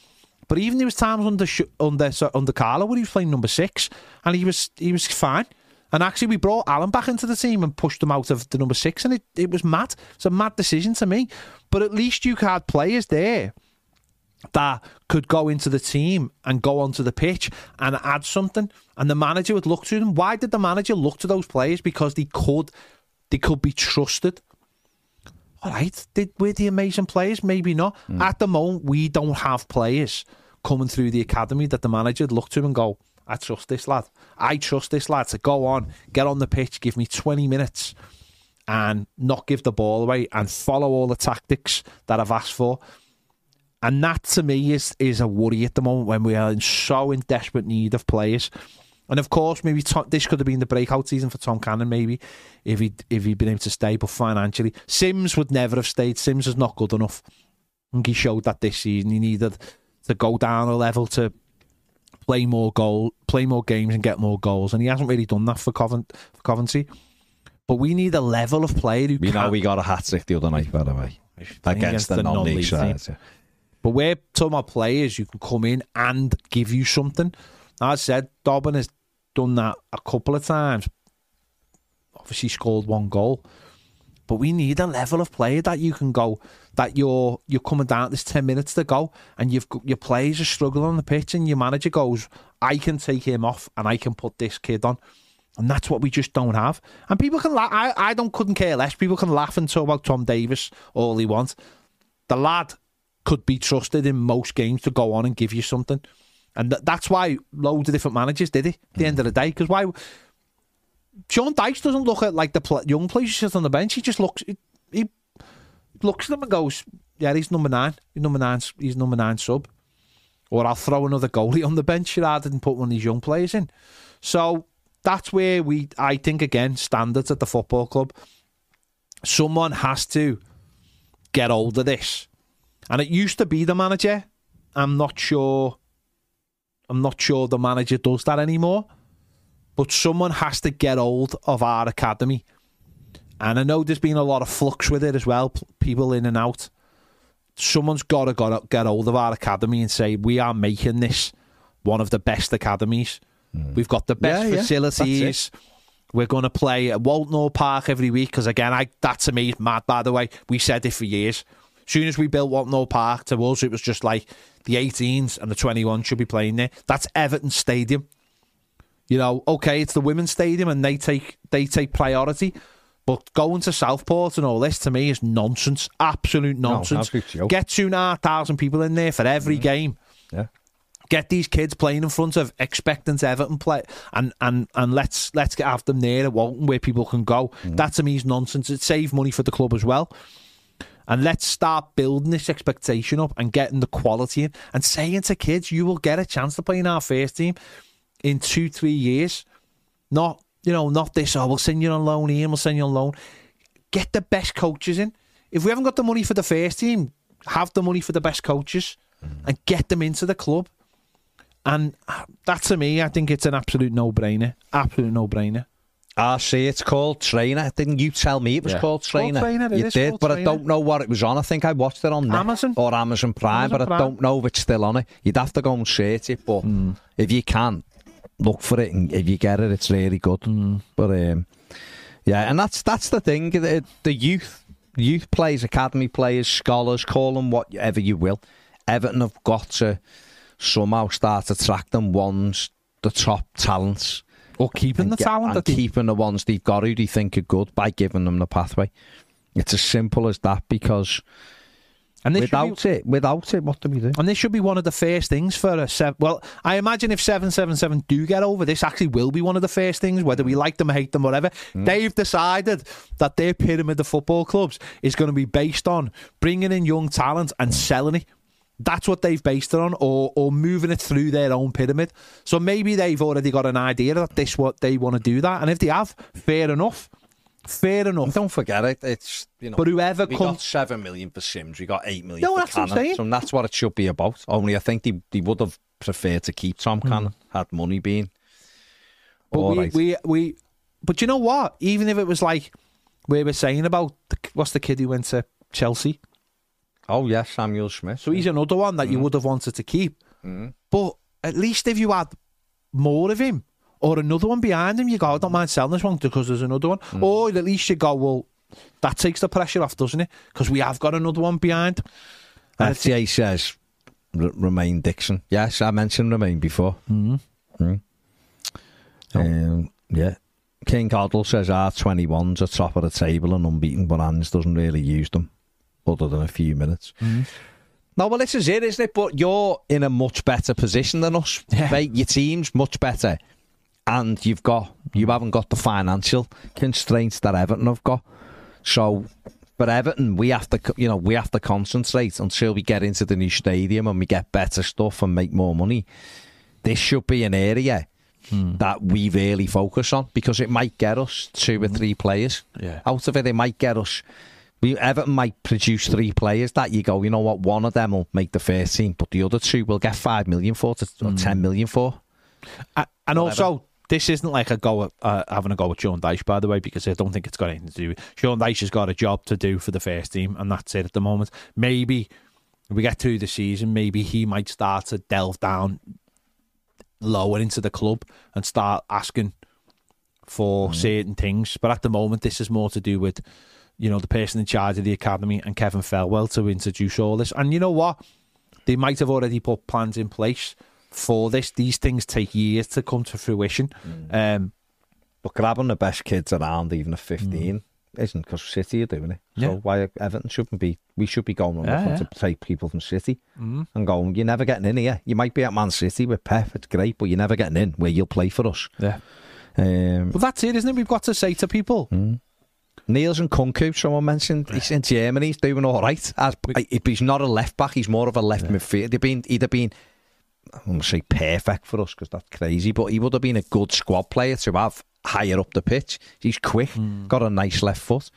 But even there was times under under under Carlo where he was playing number six and he was he was fine. And actually, we brought Alan back into the team and pushed him out of the number six, and it, it was mad. It's a mad decision to me. But at least you had players there that could go into the team and go onto the pitch and add something. And the manager would look to them. Why did the manager look to those players? Because they could, they could be trusted. All right, did we're the amazing players? Maybe not. Hmm. At the moment, we don't have players coming through the academy that the manager would look to and go, I trust this lad. I trust this lad to go on, get on the pitch, give me 20 minutes and not give the ball away and follow all the tactics that I've asked for. And that to me is is a worry at the moment when we are in so in desperate need of players. And of course, maybe this could have been the breakout season for Tom Cannon, maybe if he if he'd been able to stay. But financially, Simms would never have stayed. Simms is not good enough. I think he showed that this season. He needed to go down a level to play more goal, play more games, and get more goals. And he hasn't really done that for, Covent, for Coventry. But we need a level of player who We can. know we got a hat trick the other night, by the way, against the non-league team. sides. But we're talking about players who can come in and give you something. As I said, Dobbin has done that a couple of times. Obviously scored one goal. But we need a level of player that you can go that you're you're coming down there's ten minutes to go and you've got, your players are struggling on the pitch and your manager goes, I can take him off and I can put this kid on. And that's what we just don't have. And people can laugh. I, I don't couldn't care less. People can laugh and talk about Tom Davies all he wants. The lad could be trusted in most games to go on and give you something. And th- that's why loads of different managers did it at the end of the day. Because why? Sean Dyche doesn't look at like the pl- young players who sit on the bench. He just looks. He, he looks at them and goes, "Yeah, he's number nine. He's number nine. He's number nine sub." Or I'll throw another goalie on the bench rather than put one of these young players in. So that's where we, I think, again, standards at the football club. Someone has to get hold of this. And it used to be the manager I'm not sure. I'm not sure the manager does that anymore. But someone has to get hold of our academy, and I know there's been a lot of flux with it as well, people in and out. Someone's got to got get hold of our academy and say we are making this one of the best academies. Hmm. We've got the best. Yeah, yeah, facilities. We're going to play at Walton Park every week because again, I that to me is mad. By the way, we said it for years. As soon as we built Walton Park, to us it was just like the 18s and the 21 should be playing there. That's Everton Stadium. You know, okay, it's the women's stadium and they take they take priority. But going to Southport and all this to me is nonsense. Absolute nonsense. absolute. Get two and a half thousand people in there for every game Yeah. get these kids playing in front of expectant Everton play and and and let's let's get have them there at Walton where people can go. That to me is nonsense. It saves money for the club as well. And let's start building this expectation up and getting the quality in and saying to kids, you will get a chance to play in our first team in two, three years. Not, you know, not this, oh, we'll send you on loan here we'll send you on loan. Get the best coaches in. If we haven't got the money for the first team, have the money for the best coaches and get them into the club. And uh, that to me, I think it's an absolute no brainer. Absolute no brainer. I see it's called Trainer. Didn't you tell me it was Yeah. called It's called Trainer? Trainer, it you did, called but I don't know what it was on. I think I watched it on Amazon? or Amazon Prime, Amazon but I don't know if it's still on it. You'd have to go and search it, but Hmm. if you can, look for it, and if you get it, it's really good. Hmm. But um, yeah, and that's that's the thing. The, the youth, youth players, academy players, scholars, call them whatever you will. Everton have got to somehow start attracting ones the top talents Or keeping the get- talent and keeping the ones they've got who they think are good by giving them the pathway. It's as simple as that because and this should be- without it, without it, what do we do? And this should be one of the first things for a seven. Well, I imagine if seven seven seven do get over, this actually will be one of the first things, whether we like them, hate them, whatever. Mm. They've decided that their pyramid of football clubs is going to be based on bringing in young talent and selling it. That's what they've based it on, or or moving it through their own pyramid. So maybe they've already got an idea that this what they want to do that, and if they have, fair enough, fair enough. Don't forget it. It's you know. But whoever we comes, got seven million for Simms. We got eight million No, for that's what I'm Cannon. saying. So that's what it should be about. Only I think they, they would have preferred to keep Tom Hmm. Cannon had money been. But all we, right. we we but you know what? Even if it was like we were saying about the, what's the kid who went to Chelsea, oh yes, Samuel Smith. so he's another one that you would have wanted to keep. But at least if you had more of him or another one behind him, you go, I don't mind selling this one because there's another one. Or at least you go, well, that takes the pressure off, doesn't it? Because we have got another one behind. And FTA says R- Roman Dixon. Yes, I mentioned Roman before. Mm-hmm. Um, yeah. King Coddle says R21's at top of the table and unbeaten, but Hans doesn't really use them other than a few minutes. No, well, this is it, isn't it? But you're in a much better position than us. Yeah. Mate. Your team's much better. And you've got you haven't got the financial constraints that Everton have got. So for Everton, we have to you know we have to concentrate until we get into the new stadium and we get better stuff and make more money. This should be an area hmm. that we really focus on because it might get us two or hmm. three players Yeah. out of it. It might get us. We Everton might produce three players that you go. You know what? One of them will make the first team, but the other two will get five million for to, or hmm. ten million for. And Whatever. also, this isn't like a go at uh, having a go at Sean Dyche, by the way, because I don't think it's got anything to do with Sean Dyche has got a job to do for the first team, and that's it at the moment. Maybe we get through the season, maybe he might start to delve down lower into the club and start asking for certain things. But at the moment, this is more to do with you know the person in charge of the academy and Kevin Thelwell to introduce all this. And you know what? They might have already put plans in place for this. These things take years to come to fruition. Um, But grabbing the best kids around, even at fifteen, isn't because City are doing it. So Yeah. why Everton shouldn't be? We should be going and Yeah, yeah. to take people from City and going. You're never getting in here. You might be at Man City with Pep. It's great, but you're never getting in where you'll play for us. yeah. Um, Well, that's it, isn't it? We've got to say to people, Niels Nkounkou, someone mentioned, he's in Germany, he's doing all right. As, if he's not a left back, he's more of a left midfield. He'd have been, he'd have been, I won't say perfect for us because that's crazy, but he would have been a good squad player to have higher up the pitch. He's quick, got a nice left foot.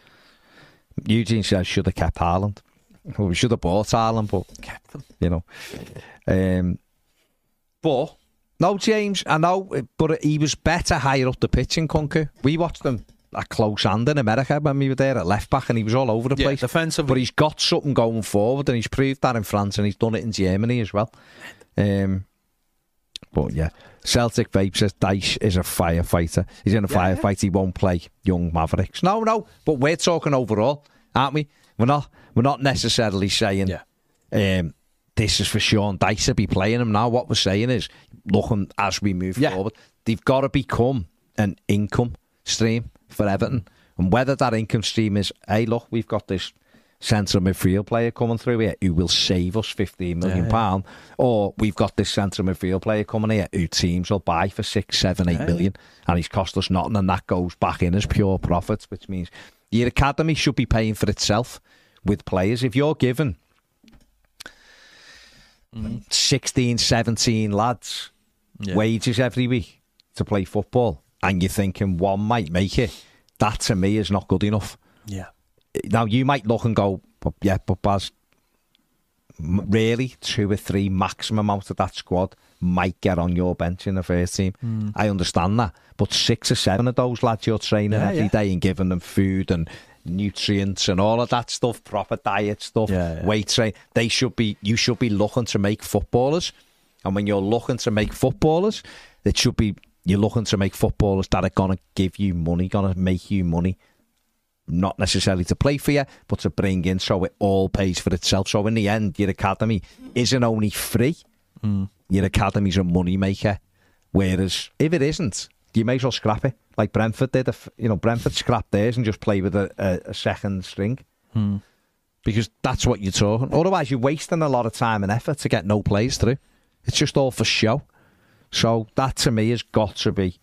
Eugene says should have kept Ireland. Well, we should have bought Ireland, but kept them. you know. Um, but no, James, I know, but he was better higher up the pitch Nkounkou. We watched him at close hand in America when we were there at left back, and he was all over the Yeah, place. defensively. but he's got something going forward, and he's proved that in France, and he's done it in Germany as well. Um, but yeah, Celtic Vape says Dyche is a firefighter. He's in a firefight. He won't play young Mavericks. No, no. But we're talking overall, aren't we? We're not. We're not necessarily saying. Yeah. Um, this is for Sean Dyche to be playing him now. What we're saying is, looking as we move Yeah. forward, they've got to become an income stream for Everton. And whether that income stream is, hey, look, we've got this centre midfield player coming through here who will save us fifteen million Yeah, yeah. pound, or we've got this centre midfield player coming here who teams will buy for six, seven, eight million, and he's cost us nothing, and that goes back in as pure profits, which means your academy should be paying for itself with players. If you're given mm. 16, 17 lads Yeah. wages every week to play football, and you're thinking one might make it, that to me is not good enough. Yeah. Now you might look and go, but yeah, but Baz, really two or three maximum out of that squad might get on your bench in the first team. Hmm. I understand that, but six or seven of those lads you're training Yeah, every day yeah. and giving them food and nutrients and all of that stuff, proper diet stuff, Yeah, yeah. weight train. They should be. You should be looking to make footballers, and when you're looking to make footballers, it should be you're looking to make footballers that are gonna give you money, gonna make you money not necessarily to play for you, but to bring in so it all pays for itself. So in the end, your academy isn't only free, hmm. your academy's a money maker. Whereas if it isn't, you may as well scrap it. Like Brentford did, if- you know, Brentford scrapped theirs and just play with a, a, a second string. Hmm. Because that's what you're talking. Otherwise, you're wasting a lot of time and effort to get no plays through. It's just all for show. So that to me has got to be,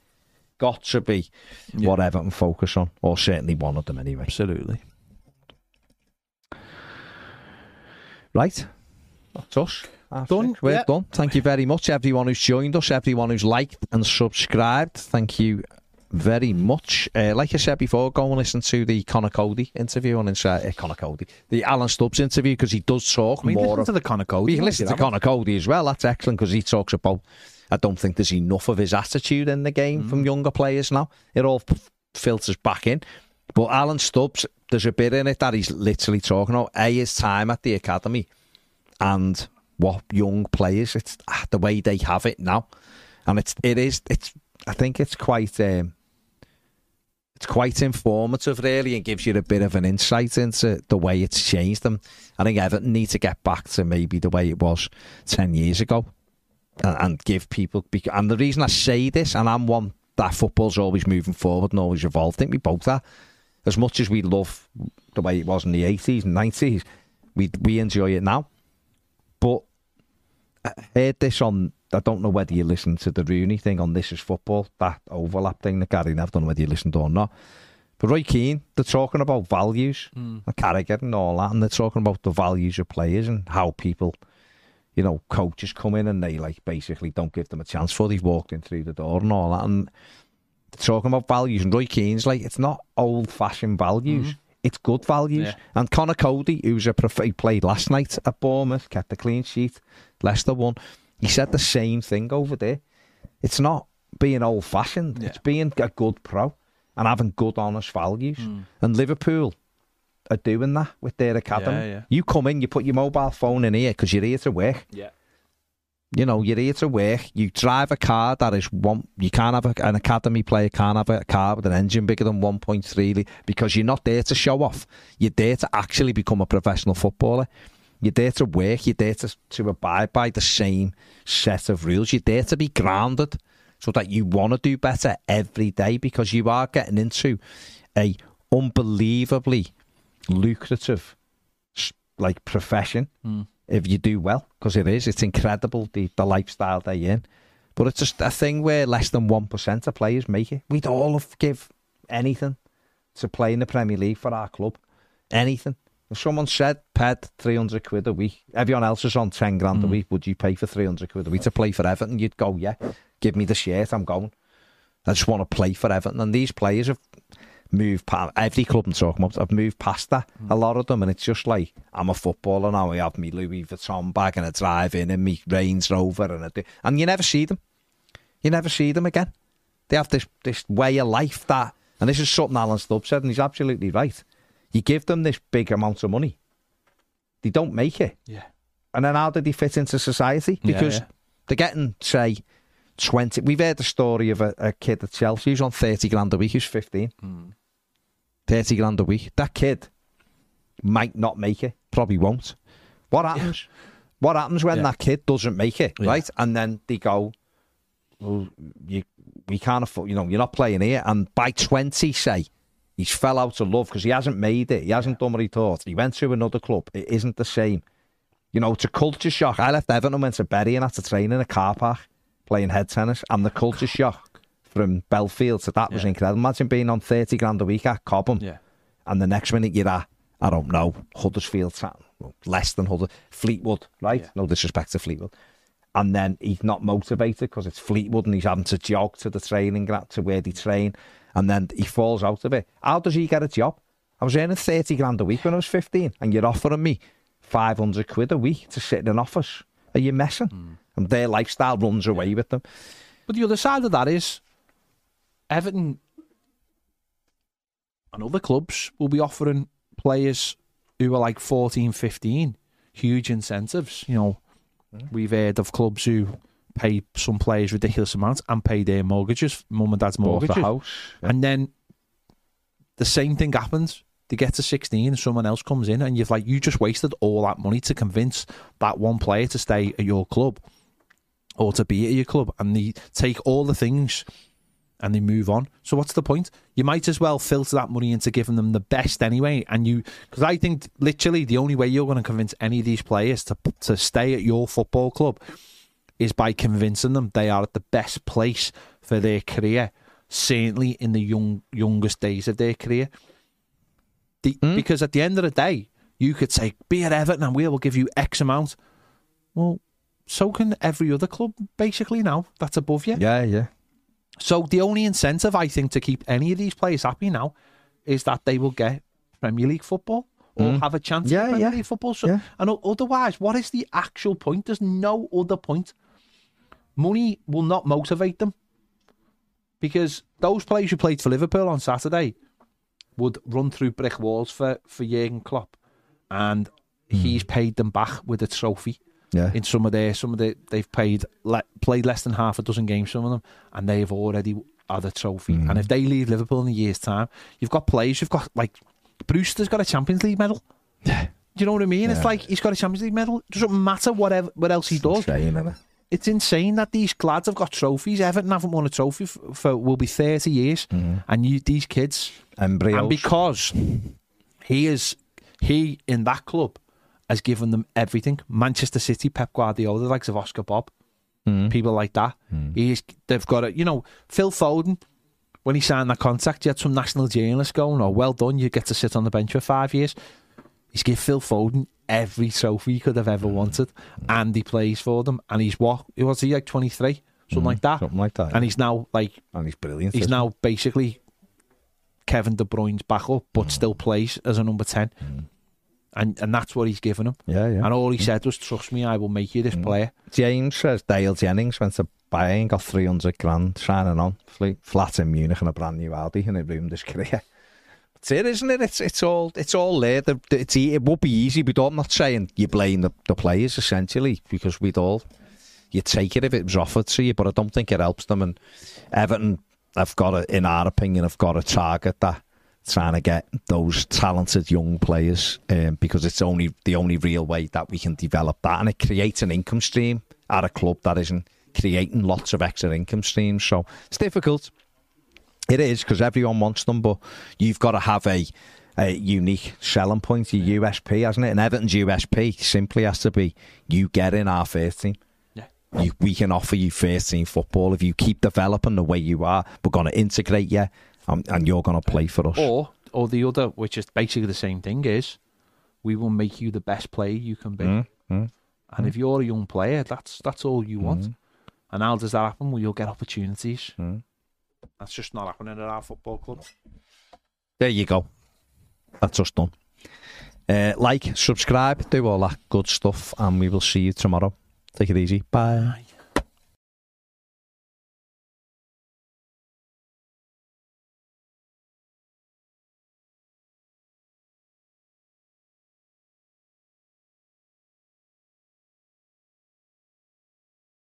got to be what Everton focus on, or certainly one of them anyway. Absolutely. Right. That's us. Half Done, six. We're yeah. done. Thank you very much, everyone who's joined us, everyone who's liked and subscribed. Thank you very much. Uh, like I said before, go and listen to the Conor Coady interview on Inside. Uh, Conor Coady, the Alan Stubbs interview because he does talk I mean, more. listen of- to the Conor Coady. we can listen to know. Conor Coady as well. That's excellent because he talks about. I don't think there's enough of his attitude in the game Mm. from younger players now. It all filters back in. But Alan Stubbs, there's a bit in it that he's literally talking about. A his time at the academy and what young players. It's ah, the way they have it now, and it's it is it's. I think it's quite. Um, it's quite informative, really, and gives you a bit of an insight into the way it's changed them. I think Everton need to get back to maybe the way it was 10 years ago and, and give people. And the reason I say this, and I'm one that football's always moving forward and always evolved, I think we both are. As much as we love the way it was in the 80s and 90s, we, we enjoy it now. But I heard this on. I don't know whether you listened to the Rooney thing on This Is Football, that overlap thing that Gary. I don't know whether you listened or not. But Roy Keane, they're talking about values, hmm. and Carragher and all that, and they're talking about the values of players and how people, you know, coaches come in and they like basically don't give them a chance for they've walked in through the door and all that. And talking about values, and Roy Keane's like, it's not old fashioned values. It's good values. Yeah. And Conor Coady, who's a prof- he played last night at Bournemouth, kept a clean sheet. Leicester won. He said the same thing over there. It's not being old fashioned. Yeah. It's being a good pro and having good, honest values. Hmm. And Liverpool are doing that with their academy. Yeah, yeah. You come in, you put your mobile phone in here because you're here to work. Yeah. You know, you're here to work. You drive a car that is one. You can't have a, an academy player can't have a car with an engine bigger than 1.3 li- because you're not there to show off. You're there to actually become a professional footballer. You're there to work. You're there to, to abide by the same set of rules. You're there to be grounded so that you want to do better every day because you are getting into a unbelievably lucrative like profession hmm. if you do well because it is. It's incredible the, the lifestyle they're in. But it's just a thing where less than 1% of players make it. We'd all have give anything to play in the Premier League for our club. Anything. If someone said ped 300 quid a week everyone else is on 10 grand a hmm. week would you pay for 300 quid a week to play for Everton? You'd go yeah give me the shirt I'm going. I just want to play for Everton. And these players have moved past every club I'm talking about. I've moved past that a lot of them, and it's just like I'm a footballer now. I have me Louis Vuitton bag and a drive in, and me Range Rover, and a, do- and you never see them. You never see them again. They have this this way of life that, and this is something Alan Stubb said, and he's absolutely right. You give them this big amount of money, they don't make it. Yeah. And then how did they fit into society? Because yeah. they're getting, say, 20. We've heard the story of a, a kid at Chelsea who's on 30 grand a week, who's 15. Hmm. 30 grand a week. That kid might not make it, probably won't. What happens? What happens when Yeah. that kid doesn't make it, Yeah. right? And then they go, well, you, we can't afford, you know, you're not playing here. And by 20, say, he's fell out of love because he hasn't made it. He hasn't done what he thought. He went to another club. It isn't the same. You know, it's a culture shock. I left Everton and went to Bury and had to train in a car park playing head tennis. And the culture shock from Bellefield so that was Yeah. incredible. Imagine being on 30 grand a week at Cobham. Yeah. And the next minute you're at, I don't know, Huddersfield, Town, less than Huddersfield, Fleetwood, right? Yeah. No disrespect to Fleetwood. And then he's not motivated because it's Fleetwood and he's having to jog to the training ground to where they train. And then he falls out of it. How does he get a job? I was earning 30 grand a week when I was 15 and you're offering me 500 quid a week to sit in an office. Are you messing? Hmm. And their lifestyle runs away with them. But the other side of that is Everton and other clubs will be offering players who are like 14, 15 huge incentives. You know, hmm. we've heard of clubs who pay some players ridiculous amounts and pay their mortgages, mum and dad's Bought mortgages. the house. And then the same thing happens. They get to 16 and someone else comes in and you've like, you just wasted all that money to convince that one player to stay at your club or to be at your club. And they take all the things and they move on. So what's the point? You might as well filter that money into giving them the best anyway. And you, because I think literally the only way you're going to convince any of these players to to stay at your football club is by convincing them they are at the best place for their career. Certainly in the young youngest days of their career. The, hmm? Because at the end of the day, you could say, "Be at Everton, and we will give you X amount." Well, so can every other club basically now that's above you. Yeah, yeah. So the only incentive I think to keep any of these players happy now is that they will get Premier League football or mm. have a chance Yeah, at Premier yeah. League football. So, Yeah. And otherwise, what is the actual point? There's no other point. Money will not motivate them because those players who played for Liverpool on Saturday would run through brick walls for for Jurgen Klopp, and hmm. he's paid them back with a trophy Yeah. in some of their some of the they've played le, played less than half a dozen games some of them and they've already had a trophy. And if they leave Liverpool in a year's time you've got players you've got like Brewster's got a Champions League medal. Do you know what I mean? It's like he's got a Champions League medal. It doesn't matter whatever what else he does. Insane, it's insane that these lads have got trophies. Everton haven't won a trophy for, for will be 30 years. And you these kids Embryos. and because he is he in that club has given them everything. Manchester City, Pep Guardiola, the likes of Oscar Bobb, hmm. people like that. Hmm. He's they've got it. You know, Phil Foden. When he signed that contract, you had some national journalists going, "Oh, well done! You get to sit on the bench for five years." He's give Phil Foden every trophy he could have ever hmm. wanted, and he plays for them. And he's what? He was he like twenty three, something like that? Something like that. And he's now like and he's brilliant. He's now basically Kevin De Bruyne's backup, but still plays as a number 10. And and that's what he's given him. Yeah, yeah. And all he said was, trust me, I will make you this mm. player. James says Dale Jennings went to Bayern, got 300 grand signing on, flat in Munich and a brand new Audi, and it ruined his career. It's it, isn't it? It's it's all it's all there. The, the- it's, it would be easy, but I'm not saying you blame the, the players essentially because we'd all you'd take it if it was offered to you, but I don't think it helps them. And Everton, have got to, in our opinion, I've got to target that, trying to get those talented young players, um, because it's only the only real way that we can develop that, and it creates an income stream at a club that isn't creating lots of extra income streams. So it's difficult. It is because everyone wants them, but you've got to have a, a unique selling point, your USP, hasn't it? And Everton's USP simply has to be you get in our first team. Yeah. You, we can offer you first team football if you keep developing the way you are. We're going to integrate you, um, and you're going to play for us. Or, or the other, which is basically the same thing, is we will make you the best player you can be. Mm, mm, And if you're a young player, that's that's all you want. And how does that happen? Well, you'll get opportunities. mm. That's just not happening at our football club. There you go. That's us done. Uh, like, subscribe, do all that good stuff, and we will see you tomorrow. Take it easy. Bye.